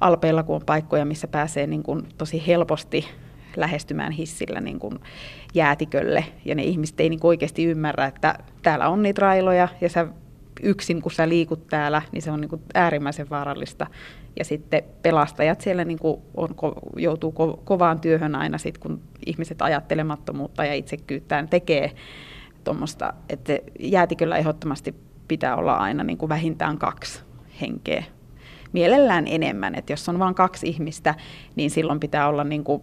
alpeilla, kun on paikkoja, missä pääsee niin kuin tosi helposti lähestymään hissillä niin kuin jäätikölle, ja ne ihmiset ei niin kuin oikeasti ymmärrä, että täällä on niitä railoja, ja sä yksin, kun sä liikut täällä, niin se on niin kuin äärimmäisen vaarallista. Ja sitten pelastajat siellä niin kuin on, joutuu ko- kovaan työhön aina, sit, kun ihmiset ajattelemattomuutta ja itsekyyttään tekee tuommoista, että jäätiköllä ehdottomasti pitää olla aina niin kuin vähintään kaksi henkeä. Mielellään enemmän, että jos on vain kaksi ihmistä, niin silloin pitää olla niin kuin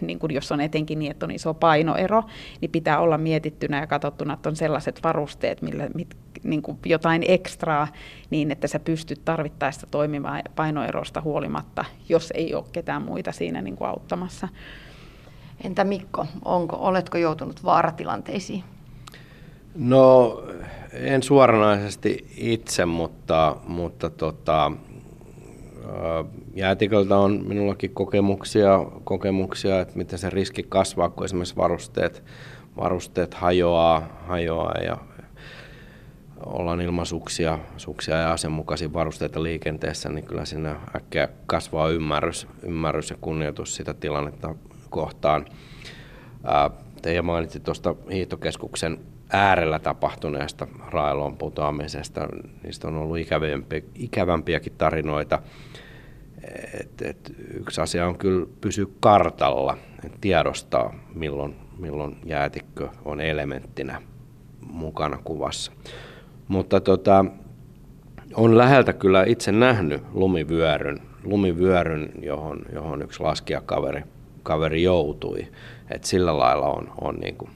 niin kuin jos on etenkin niin, että on iso painoero, niin pitää olla mietittynä ja katsottuna, että on sellaiset varusteet, millä mit, niin kuin jotain ekstraa, niin että sä pystyt tarvittaessa toimimaan painoerosta huolimatta, jos ei ole ketään muita siinä niin kuin auttamassa. Entä Mikko, onko, oletko joutunut vaaratilanteisiin? No en suoranaisesti itse, mutta, mutta tota, jäätiköltä on minullakin kokemuksia, kokemuksia, että miten se riski kasvaa, kun esimerkiksi varusteet, varusteet hajoaa, hajoaa ja ollaan ilman suksia, ja asianmukaisia varusteita liikenteessä, niin kyllä siinä äkkiä kasvaa ymmärrys, ymmärrys ja kunnioitus sitä tilannetta kohtaan. Teija mainitsi tuosta hiihtokeskuksen äärellä tapahtuneesta railon putoamisesta. Niistä on ollut ikävämpiä, ikävämpiäkin tarinoita. Et, et, yksi asia on kyllä pysyä kartalla, et tiedostaa milloin, milloin jäätikkö on elementtinä mukana kuvassa. Mutta tota, on läheltä kyllä itse nähnyt lumivyöryn, lumivyöryn johon, johon yksi laskijakaveri kaveri joutui. Et sillä lailla on, on niin kuin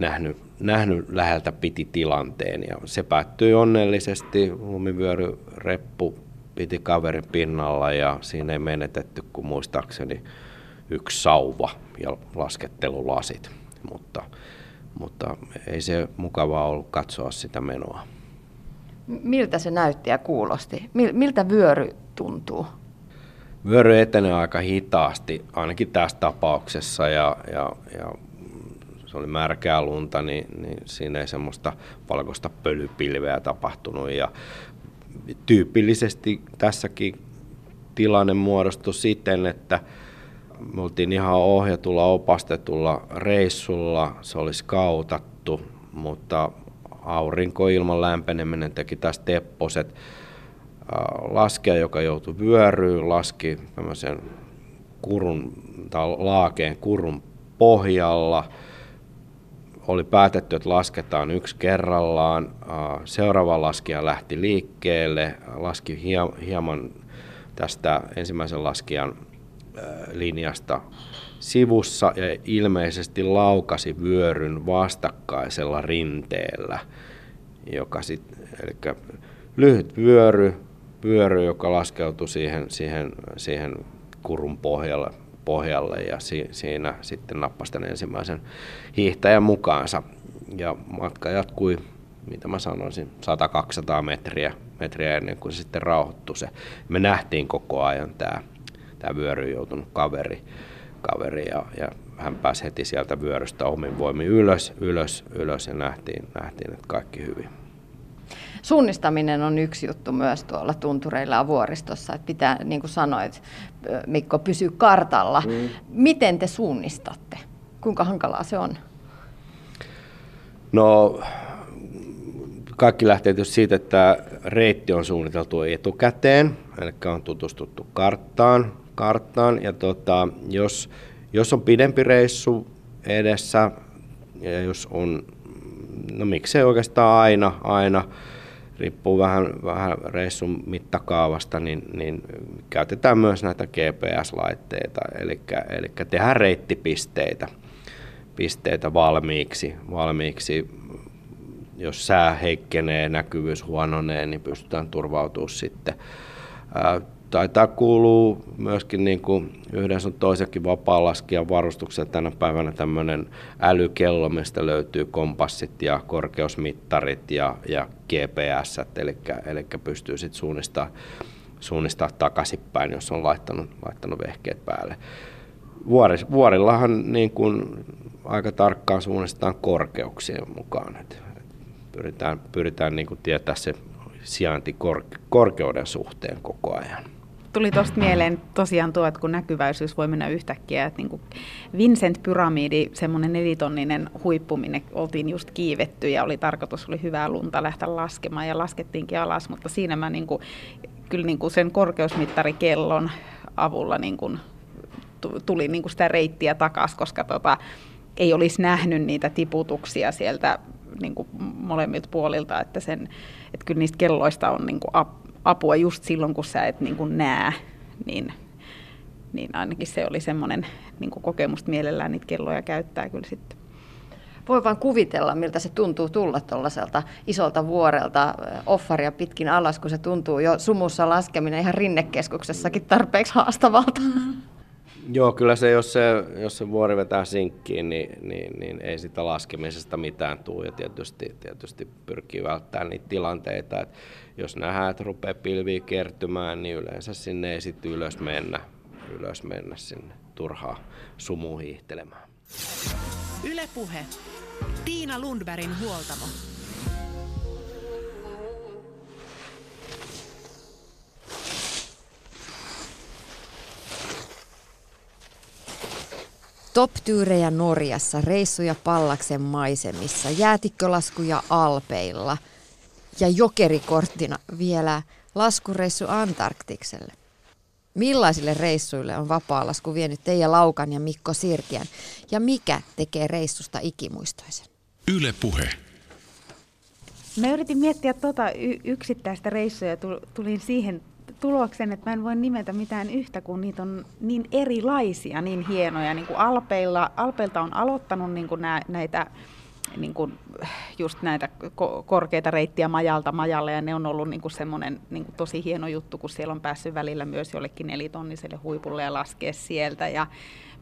nähnyt, nähnyt läheltä piti tilanteen ja se päättyi onnellisesti. Lumivyöryreppu piti kaverin pinnalla ja siinä ei menetetty kuin muistaakseni yksi sauva ja laskettelulasit, mutta, mutta ei se mukavaa ollut katsoa sitä menoa. Miltä se näytti ja kuulosti? Miltä vyöry tuntuu? Vyöry etenee aika hitaasti, ainakin tässä tapauksessa, ja, ja, ja se oli märkää lunta, niin, niin siinä ei semmoista valkoista pölypilveä tapahtunut. Ja tyypillisesti tässäkin tilanne muodostui siten, että me oltiin ihan ohjatulla, opastetulla reissulla, se olisi kautattu, mutta aurinkoilman lämpeneminen teki tästä tepposet. Laskea, joka joutui vyöryyn, laski tämmöisen kurun tai laakeen kurun pohjalla – oli päätetty, että lasketaan yksi kerrallaan. Seuraava laskija lähti liikkeelle, laski hieman tästä ensimmäisen laskijan linjasta sivussa ja ilmeisesti laukasi vyöryn vastakkaisella rinteellä, joka sit, eli lyhyt vyöry, vyöry, joka laskeutui siihen, siihen, siihen kurun pohjalle, pohjalle ja si, siinä sitten nappasi tämän ensimmäisen hiihtäjän mukaansa. Ja matka jatkui, mitä mä sanoisin, 100-200 metriä, metriä ennen kuin se sitten rauhoittui se. Me nähtiin koko ajan tämä, tämä vyöry joutunut kaveri, kaveri ja, ja hän pääsi heti sieltä vyörystä omin voimin ylös, ylös, ylös ja nähtiin, nähtiin että kaikki hyvin. Suunnistaminen on yksi juttu myös tuolla tuntureilla ja vuoristossa, että pitää, niin kuin sanoit, Mikko, pysyä kartalla. Mm. Miten te suunnistatte? Kuinka hankalaa se on? No, kaikki lähtee tietysti siitä, että reitti on suunniteltu etukäteen, eli on tutustuttu karttaan, karttaan ja tota, jos, jos on pidempi reissu edessä ja jos on no miksei oikeastaan aina, aina riippuu vähän, vähän reissun mittakaavasta, niin, niin käytetään myös näitä GPS-laitteita, eli, eli tehdään reittipisteitä pisteitä valmiiksi, valmiiksi. Jos sää heikkenee, näkyvyys huononee, niin pystytään turvautumaan sitten. Taitaa kuuluu myöskin niin kuin yhden sun toisenkin vapaa-laskijan varustukseen tänä päivänä tämmöinen älykello, mistä löytyy kompassit ja korkeusmittarit ja, ja GPS, eli, eli pystyy sitten suunnistaa, suunnistaa takaisinpäin, jos on laittanut, laittanut vehkeet päälle. Vuorillahan niin kuin aika tarkkaan suunnistetaan korkeuksien mukaan. Et pyritään pyritään niin kuin tietää se sijainti korkeuden suhteen koko ajan tuli tuosta mieleen tosiaan tuo, että kun näkyväisyys voi mennä yhtäkkiä, että niin Vincent Pyramidi, semmoinen nelitonninen huippu, minne oltiin just kiivetty ja oli tarkoitus, oli hyvää lunta lähteä laskemaan ja laskettiinkin alas, mutta siinä mä niin kuin, kyllä niin kuin sen korkeusmittarikellon avulla niin kuin tuli niin kuin sitä reittiä takaisin, koska tota, ei olisi nähnyt niitä tiputuksia sieltä niin kuin molemmilta puolilta, että, sen, että kyllä niistä kelloista on niin kuin apua just silloin, kun sä et niin kuin näe, niin, niin ainakin se oli semmoinen niin kuin kokemus mielellään niitä kelloja käyttää kyllä sitten. Voi vaan kuvitella, miltä se tuntuu tulla tuollaiselta isolta vuorelta offaria pitkin alas, kun se tuntuu jo sumussa laskeminen ihan rinnekeskuksessakin tarpeeksi haastavalta. Mm. Joo, kyllä se, jos se, jos se vuori vetää sinkkiin, niin, niin, niin ei sitä laskemisesta mitään tule. Ja tietysti, tietysti pyrkii välttämään niitä tilanteita, että jos nähdään, että rupeaa pilviä kertymään, niin yleensä sinne ei sitten ylös mennä, ylös mennä sinne turhaa sumuun hiihtelemään. Ylepuhe. Tiina Lundbergin huoltamo. Top-tyyrejä Norjassa, reissuja Pallaksen maisemissa, jäätikkölaskuja Alpeilla ja jokerikorttina vielä laskureissu Antarktikselle. Millaisille reissuille on vapaa-lasku vienyt Teija Laukan ja Mikko Sirkiän ja mikä tekee reissusta ikimuistoisen? Yle Puhe. Mä yritin miettiä tuota yksittäistä reissua ja tulin siihen tuloksen, että mä en voi nimetä mitään yhtä, kun niitä on niin erilaisia, niin hienoja. Niin kuin Alpeilla, Alpeilta on aloittanut niin kuin nä, näitä niin kuin just näitä korkeita reittiä majalta majalle, ja ne on ollut niin kuin semmoinen niin kuin tosi hieno juttu, kun siellä on päässyt välillä myös jollekin nelitonniselle huipulle ja laskea sieltä, ja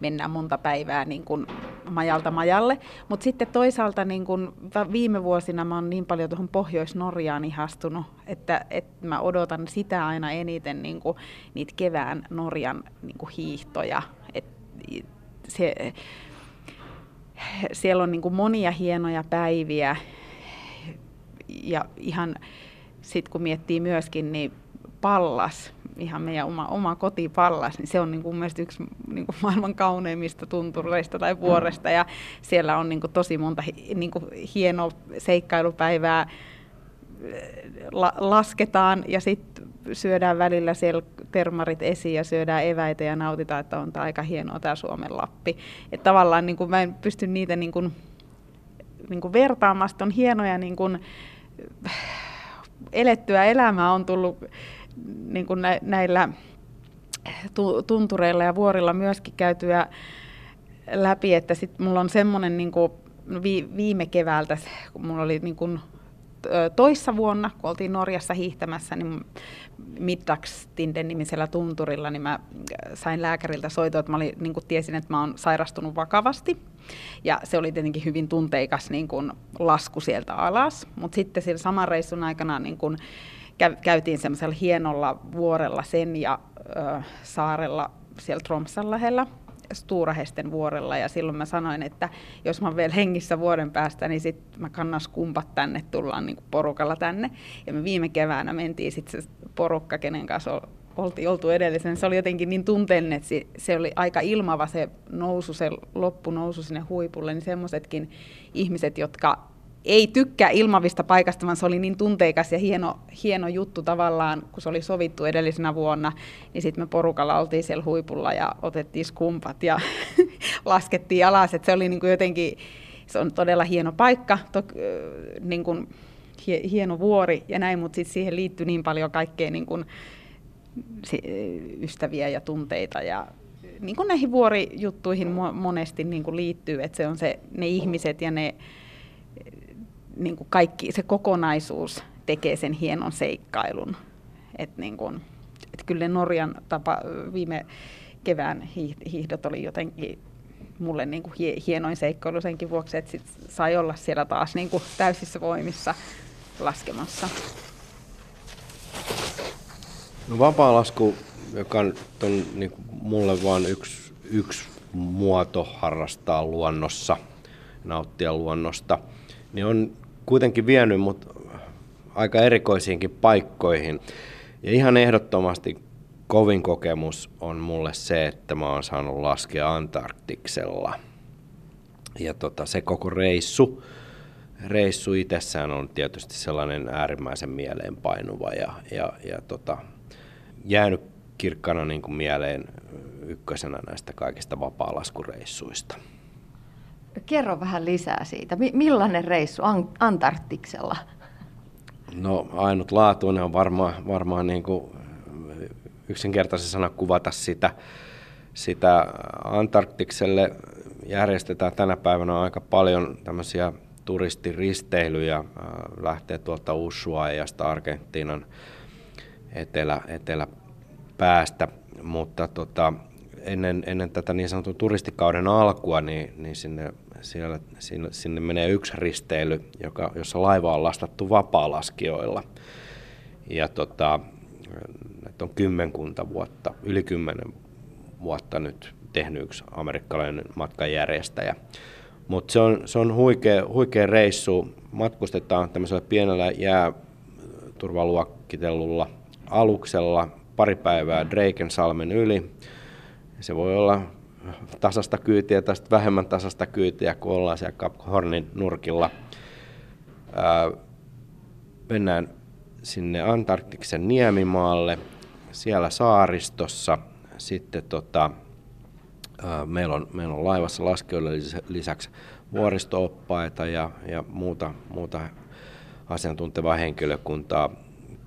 mennään monta päivää niin kuin majalta majalle. Mutta sitten toisaalta niin kuin viime vuosina mä oon niin paljon tuohon Pohjois-Norjaan ihastunut, että, että mä odotan sitä aina eniten niin kuin niitä kevään Norjan niin kuin hiihtoja. Et se, siellä on niin kuin monia hienoja päiviä. Ja ihan sitten kun miettii myöskin, niin Pallas, ihan meidän oma, oma koti Pallas, niin se on niin kuin mielestäni yksi niin kuin maailman kauneimmista tuntureista tai vuoresta. Ja siellä on niin kuin tosi monta niin kuin hienoa seikkailupäivää la, lasketaan. Ja sitten syödään välillä siellä termarit esiin ja syödään eväitä ja nautitaan, että on tämä aika hienoa tämä Suomen Lappi. Että tavallaan niin kuin mä en pysty niitä niin kuin, niin kuin vertaamaan, on hienoja niin kuin, elettyä elämää on tullut niin kuin näillä tuntureilla ja vuorilla myöskin käytyä läpi, että sitten mulla on semmoinen niin kuin viime keväältä, kun mulla oli niin kuin toissa vuonna, kun oltiin Norjassa hiihtämässä, niin Middagstinden nimisellä tunturilla, niin mä sain lääkäriltä soitoa, että mä olin, niin tiesin, että mä oon sairastunut vakavasti. Ja se oli tietenkin hyvin tunteikas niin kuin lasku sieltä alas. Mutta sitten sillä saman reissun aikana niin kuin käytiin semmoisella hienolla vuorella sen ja ö, saarella siellä Tromsan lähellä. Stuurahesten vuorella ja silloin mä sanoin, että jos mä vielä hengissä vuoden päästä, niin sitten mä kannas kumpat tänne, tullaan niin porukalla tänne. Ja me viime keväänä mentiin sitten se porukka, kenen kanssa oltiin oltu edellisen, se oli jotenkin niin tunteellinen, että se, se oli aika ilmava se nousu, se loppunousu sinne huipulle, niin semmoisetkin ihmiset, jotka ei tykkää ilmavista paikasta, vaan se oli niin tunteikas ja hieno, hieno juttu tavallaan, kun se oli sovittu edellisenä vuonna, niin sitten me porukalla oltiin siellä huipulla ja otettiin skumpat ja [LAUGHS] laskettiin alas, että se oli niin kuin jotenkin se on todella hieno paikka, to, niin kuin, hieno vuori ja näin, mutta sitten siihen liittyy niin paljon kaikkea niin kuin, ystäviä ja tunteita ja niin kuin näihin vuorijuttuihin monesti niin kuin liittyy, että se on se, ne ihmiset ja ne niin kuin kaikki, se kokonaisuus tekee sen hienon seikkailun. Et niin kuin, et kyllä Norjan tapa, viime kevään hiihdot oli jotenkin mulle niin kuin hienoin seikkailu senkin vuoksi, että sit sai olla siellä taas niin kuin täysissä voimissa laskemassa. No vapaa-lasku, joka on, niin kuin mulle vain yksi, yksi muoto harrastaa luonnossa, nauttia luonnosta, niin on kuitenkin vienyt mut aika erikoisiinkin paikkoihin. Ja ihan ehdottomasti kovin kokemus on mulle se, että mä oon saanut laskea Antarktiksella. Ja tota, se koko reissu, reissu itsessään on tietysti sellainen äärimmäisen mieleenpainuva ja, ja, ja tota, jäänyt kirkkana niin kuin mieleen ykkösenä näistä kaikista vapaalaskureissuista. Kerro vähän lisää siitä. Millainen reissu Antarktiksella? No ainutlaatuinen on varmaan, varmaan niin kuin yksinkertaisen sana kuvata sitä. Sitä Antarktikselle järjestetään tänä päivänä aika paljon tämmöisiä turistiristeilyjä. Lähtee tuolta Ushuaiasta Argentiinan etelä, eteläpäästä, mutta tota, ennen, ennen tätä niin sanotun turistikauden alkua, niin, niin sinne, siellä, sinne, sinne menee yksi risteily, joka, jossa laiva on lastattu vapaalaskijoilla. Ja tota, että on kymmenkunta vuotta, yli kymmenen vuotta nyt tehnyt yksi amerikkalainen matkanjärjestäjä. Mutta se on, se on huikea, huikea reissu. Matkustetaan tämmöisellä pienellä jääturvaluokkitellulla aluksella pari päivää Drakensalmen yli. Se voi olla tasasta kyytiä tai vähemmän tasasta kyytiä, kun ollaan siellä Cap Hornin nurkilla. Ää, mennään sinne Antarktiksen niemimaalle, siellä saaristossa. Sitten tota, ää, meillä, on, meillä on laivassa laskijoille lisäksi vuoristooppaita ja, ja muuta, muuta asiantuntevaa henkilökuntaa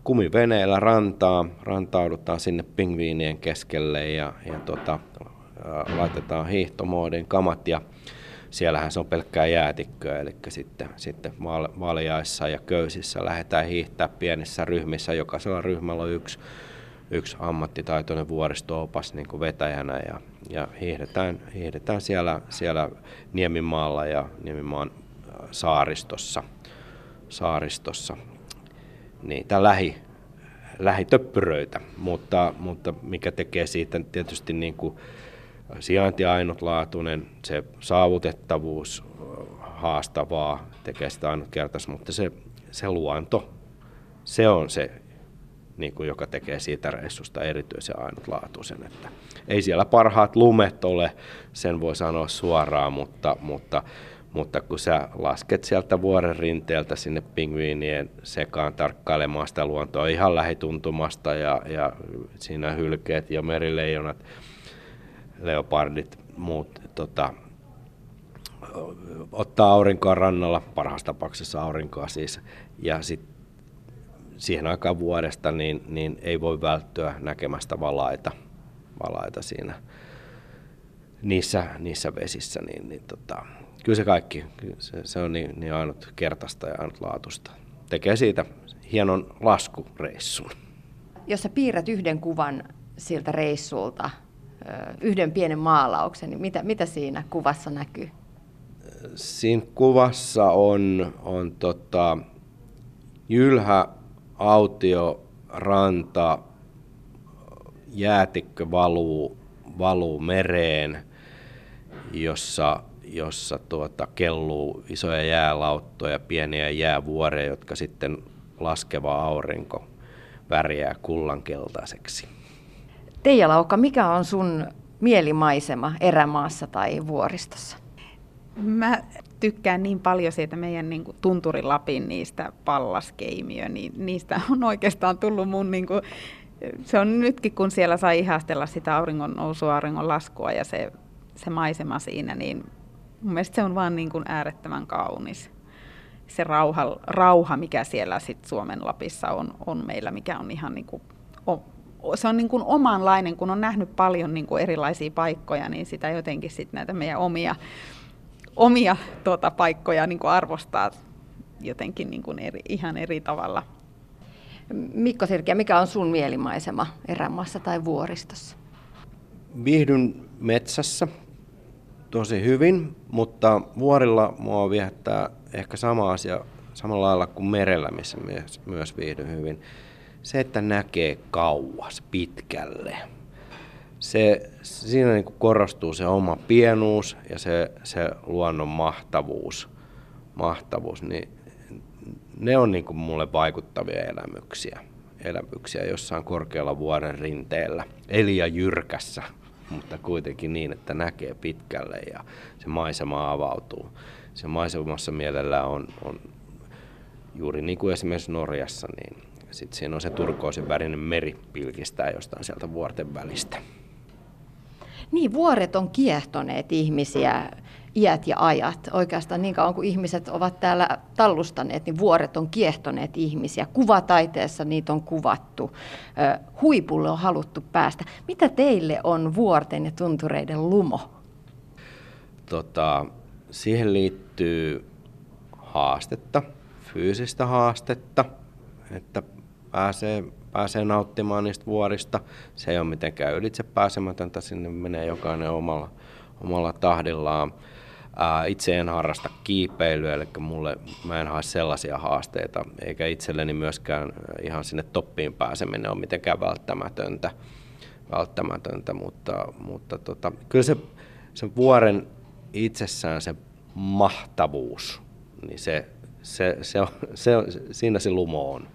kumiveneellä rantaa, rantaudutaan sinne pingviinien keskelle ja, ja tota, laitetaan hiihtomoodin kamat ja siellähän se on pelkkää jäätikköä, eli sitten, sitten valjaissa ja köysissä lähdetään hiihtää pienissä ryhmissä. Jokaisella ryhmällä on yksi, yksi ammattitaitoinen vuoristoopas niin kuin vetäjänä ja, ja hiihdetään, hiihdetään siellä, siellä Niemimaalla ja Niemimaan saaristossa. saaristossa niitä lähi, lähitöppyröitä, mutta, mutta mikä tekee siitä tietysti niin kuin sijainti ainutlaatuinen, se saavutettavuus haastavaa, tekee sitä ainutkertaista, mutta se, se luonto, se on se, niin kuin, joka tekee siitä reissusta erityisen ainutlaatuisen. Että ei siellä parhaat lumet ole, sen voi sanoa suoraan, mutta, mutta mutta kun sä lasket sieltä vuoren rinteeltä sinne pingviinien sekaan tarkkailemaan sitä luontoa ihan lähituntumasta ja, ja siinä hylkeet ja merileijonat, leopardit, muut tota, ottaa aurinkoa rannalla, parhaassa tapauksessa aurinkoa siis, ja sit siihen aikaan vuodesta niin, niin ei voi välttyä näkemästä valaita, valaita siinä niissä, niissä vesissä, niin, niin tota, kyllä se kaikki, kyllä se, se on niin, niin ainut kertaista ja laatusta. Tekee siitä hienon laskureissun. Jos sä piirrät yhden kuvan siltä reissulta, yhden pienen maalauksen, niin mitä, mitä siinä kuvassa näkyy? Siinä kuvassa on, on tota, jylhä, autio, ranta, jäätikkö valuu, valuu mereen, jossa jossa tuota, kelluu isoja jäälauttoja, pieniä jäävuoreja, jotka sitten laskeva aurinko värjää kullankeltaiseksi. Teija Laukka, mikä on sun mielimaisema erämaassa tai vuoristossa? Mä tykkään niin paljon siitä meidän niin kuin, Tunturi Lapin niistä pallaskeimiö, niin niistä [LAUGHS] on oikeastaan tullut mun niin kuin, se on nytkin, kun siellä sai ihastella sitä auringon nousua, auringon laskua ja se, se maisema siinä, niin mun mielestä se on vaan niin kuin äärettömän kaunis. Se rauha, rauha mikä siellä sit Suomen Lapissa on, on meillä, mikä on ihan niin kuin, se on niin kuin omanlainen, kun on nähnyt paljon niin kuin erilaisia paikkoja, niin sitä jotenkin sit näitä meidän omia, omia tuota, paikkoja niin kuin arvostaa jotenkin niin kuin eri, ihan eri tavalla. Mikko Sirkiä, mikä on sun mielimaisema erämaassa tai vuoristossa? Viihdyn metsässä tosi hyvin, mutta vuorilla mua viehättää ehkä sama asia samalla lailla kuin merellä, missä myös, myös viihdyn hyvin. Se, että näkee kauas, pitkälle. Se, siinä niin korostuu se oma pienuus ja se, se luonnon mahtavuus. mahtavuus niin ne on niin mulle vaikuttavia elämyksiä. Elämyksiä jossain korkealla vuoren rinteellä. Eli ja jyrkässä, mutta kuitenkin niin, että näkee pitkälle ja se maisema avautuu. Se maisemassa mielellä on, on juuri niin kuin esimerkiksi Norjassa, niin sitten siinä on se turkoosin värinen meri pilkistää jostain sieltä vuorten välistä. Niin, vuoret on kiehtoneet ihmisiä iät ja ajat. Oikeastaan niin kauan kuin ihmiset ovat täällä tallustaneet, niin vuoret on kiehtoneet ihmisiä. Kuvataiteessa niitä on kuvattu. Huipulle on haluttu päästä. Mitä teille on vuorten ja tuntureiden lumo? Tota, siihen liittyy haastetta, fyysistä haastetta, että pääsee, pääsee nauttimaan niistä vuorista. Se ei ole mitenkään ylitse pääsemätöntä, sinne menee jokainen omalla, omalla tahdillaan. Itse en harrasta kiipeilyä, eli mulle, mä en hae sellaisia haasteita, eikä itselleni myöskään ihan sinne toppiin pääseminen ole mitenkään välttämätöntä, välttämätöntä mutta, mutta tota, kyllä se, se vuoren itsessään se mahtavuus, niin se, se, se, on, se, siinä se lumo on.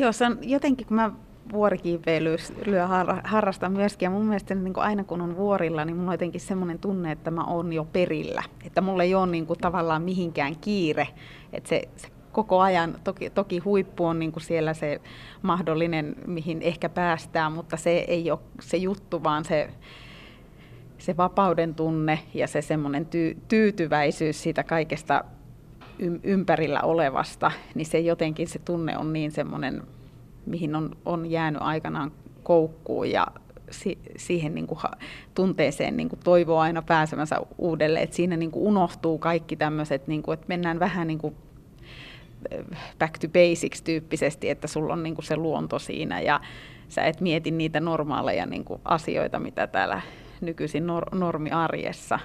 Joo, se on jotenkin, kun mä vuorikiipeilyä harrastan myöskin. Ja mun mielestä niin kuin aina kun on vuorilla, niin mulla on jotenkin semmoinen tunne, että mä oon jo perillä. Että mulla ei ole niin kuin tavallaan mihinkään kiire. Että se, se koko ajan, toki, toki huippu on niin kuin siellä se mahdollinen, mihin ehkä päästään, mutta se ei ole se juttu, vaan se, se vapauden tunne ja se semmoinen ty, tyytyväisyys siitä kaikesta ympärillä olevasta, niin se jotenkin se tunne on niin semmoinen mihin on, on jäänyt aikanaan koukkuun ja si, siihen niin kuin tunteeseen niin kuin toivoo aina pääsemänsä uudelleen. että siinä niin kuin unohtuu kaikki tämmöiset, niin kuin, että mennään vähän niin kuin back to basics tyyppisesti, että sulla on niin kuin se luonto siinä ja sä et mieti niitä normaaleja niin kuin asioita, mitä täällä nykyisin nor- normiarjessa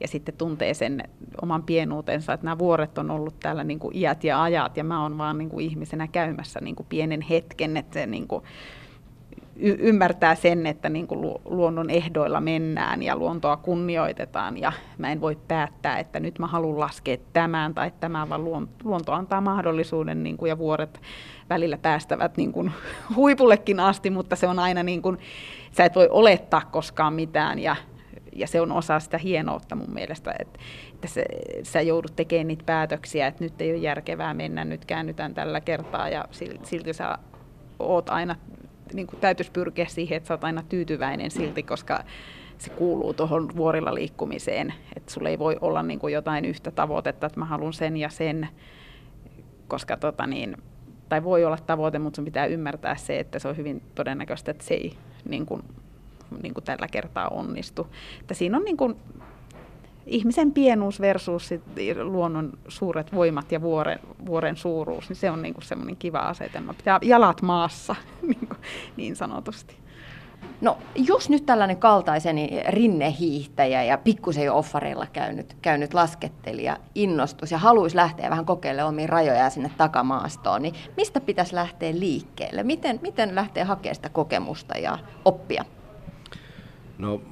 ja sitten tuntee sen oman pienuutensa, että nämä vuoret on ollut täällä niin kuin iät ja ajat ja mä oon vaan niin kuin ihmisenä käymässä niin kuin pienen hetken, että se niin kuin y- ymmärtää sen, että niin kuin luonnon ehdoilla mennään ja luontoa kunnioitetaan. Ja mä en voi päättää, että nyt mä haluan laskea tämän tai tämän, vaan luonto antaa mahdollisuuden niin kuin, ja vuoret välillä päästävät niin kuin, [LAUGHS] huipullekin asti, mutta se on aina niin kuin, sä et voi olettaa koskaan mitään. Ja ja se on osa sitä hienoutta mun mielestä, että, että se, sä joudut tekemään niitä päätöksiä, että nyt ei ole järkevää mennä, nyt käännytään tällä kertaa. Ja silti sä oot aina, niin kuin täytyisi pyrkiä siihen, että sä oot aina tyytyväinen silti, koska se kuuluu tuohon vuorilla liikkumiseen, että sulla ei voi olla niin kuin jotain yhtä tavoitetta, että mä haluan sen ja sen, koska tota niin, tai voi olla tavoite, mutta sun pitää ymmärtää se, että se on hyvin todennäköistä, että se ei niin kuin niin kuin tällä kertaa onnistu. Että siinä on niin kuin ihmisen pienuus versus sit luonnon suuret voimat ja vuoren, vuoren suuruus, niin se on niin kuin semmoinen kiva asetelma. Pitää jalat maassa, [LAUGHS] niin, niin sanotusti. No, jos nyt tällainen kaltaiseni rinnehiihtäjä ja pikkusen jo offareilla käynyt, käynyt laskettelija innostus ja haluaisi lähteä vähän kokeilemaan omia rajoja sinne takamaastoon, niin mistä pitäisi lähteä liikkeelle? Miten, miten lähteä hakemaan sitä kokemusta ja oppia? No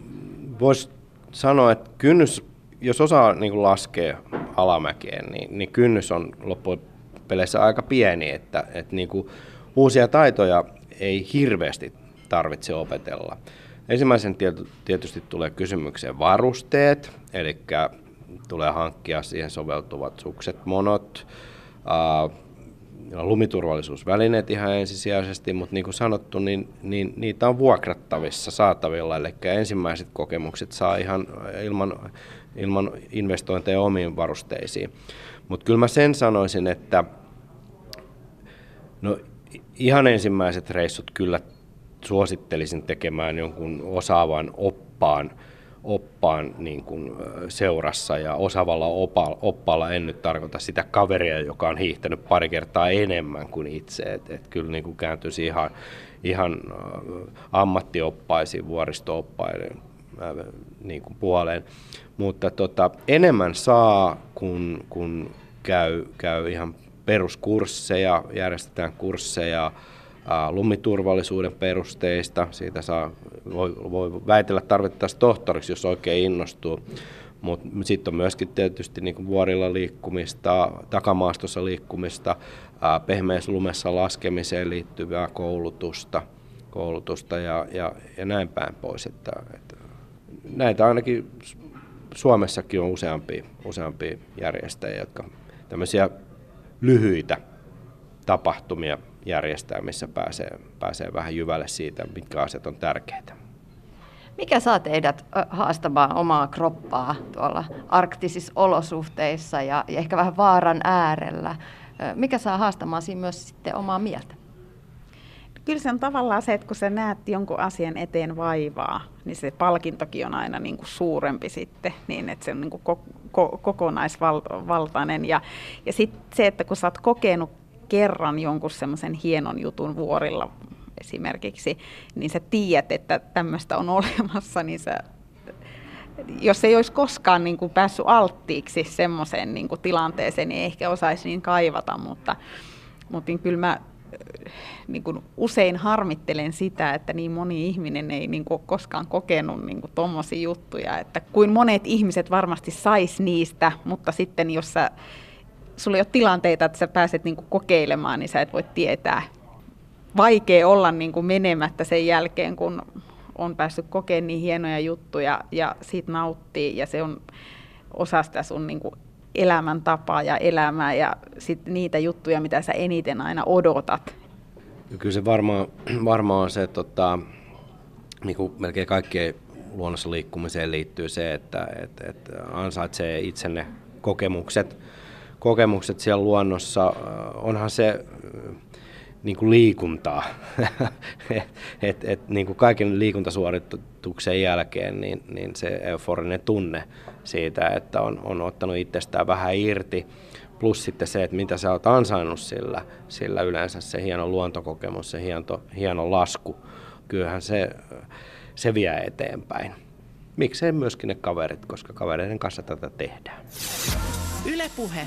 voisi sanoa, että kynnys, jos osaa niin kuin laskea alamäkeen, niin, niin kynnys on loppupeleissä aika pieni, että, että niin kuin uusia taitoja ei hirveästi tarvitse opetella. Ensimmäisen tietysti tulee kysymykseen varusteet, eli tulee hankkia siihen soveltuvat sukset, monot, lumiturvallisuusvälineet ihan ensisijaisesti, mutta niin kuin sanottu, niin, niin niitä on vuokrattavissa saatavilla, eli ensimmäiset kokemukset saa ihan ilman, ilman investointeja omiin varusteisiin. Mutta kyllä mä sen sanoisin, että no, ihan ensimmäiset reissut kyllä suosittelisin tekemään jonkun osaavan oppaan, oppaan niin kuin seurassa ja osaavalla oppaalla en nyt tarkoita sitä kaveria, joka on hiihtänyt pari kertaa enemmän kuin itse. Et, et kyllä niin kuin kääntyisi ihan, ihan ammattioppaisiin, vuoristooppaiden niin kuin puoleen. Mutta tota, enemmän saa, kun, kun käy, käy ihan peruskursseja, järjestetään kursseja, lumiturvallisuuden perusteista. Siitä saa, voi, voi väitellä tarvittaessa tohtoriksi, jos oikein innostuu. Mutta sitten on myöskin tietysti niin vuorilla liikkumista, takamaastossa liikkumista, pehmeässä lumessa laskemiseen liittyvää koulutusta, koulutusta ja, ja, ja näin päin pois. Että, että näitä ainakin Suomessakin on useampia, useampia järjestäjiä, jotka tämmöisiä lyhyitä tapahtumia järjestää, missä pääsee, pääsee vähän jyvälle siitä, mitkä asiat on tärkeitä. Mikä saa teidät haastamaan omaa kroppaa tuolla arktisissa olosuhteissa ja, ja ehkä vähän vaaran äärellä? Mikä saa haastamaan siinä myös sitten omaa mieltä? Kyllä se on tavallaan se, että kun sä näet jonkun asian eteen vaivaa, niin se palkintokin on aina niin kuin suurempi sitten, niin että se on niin kuin ko- ko- kokonaisvaltainen. Ja, ja sitten se, että kun sä oot kokenut kerran jonkun semmoisen hienon jutun vuorilla esimerkiksi, niin sä tiedät, että tämmöistä on [LAUGHS] olemassa, niin sä, jos ei olisi koskaan niin kuin päässyt alttiiksi semmoiseen niin kuin tilanteeseen, niin ehkä osaisi niin kaivata, mutta, mutta niin kyllä mä niin kuin usein harmittelen sitä, että niin moni ihminen ei niin kuin koskaan kokenut niin tuommoisia juttuja, että kuin monet ihmiset varmasti sais niistä, mutta sitten jos sä sulla ei ole tilanteita, että sä pääset niinku kokeilemaan, niin sä et voi tietää. Vaikea olla niinku menemättä sen jälkeen, kun on päässyt kokemaan niin hienoja juttuja ja siitä nauttii ja se on osa sitä sun niinku elämäntapaa ja elämää ja sit niitä juttuja, mitä sä eniten aina odotat. Kyllä se varmaan, varmaan on se, että tota, niin kuin melkein kaikkeen luonnossa liikkumiseen liittyy se, että, että, että ansaitsee itsenne kokemukset – kokemukset siellä luonnossa, onhan se niin kuin liikuntaa. [LAUGHS] et, et, niin kuin kaiken liikuntasuorituksen jälkeen niin, niin se euforinen tunne siitä, että on, on ottanut itsestään vähän irti, plus sitten se, että mitä sä oot ansainnut sillä, sillä yleensä se hieno luontokokemus, se hieno, hieno lasku, kyllähän se, se vie eteenpäin. Miksei myöskin ne kaverit, koska kavereiden kanssa tätä tehdään. Ylepuhe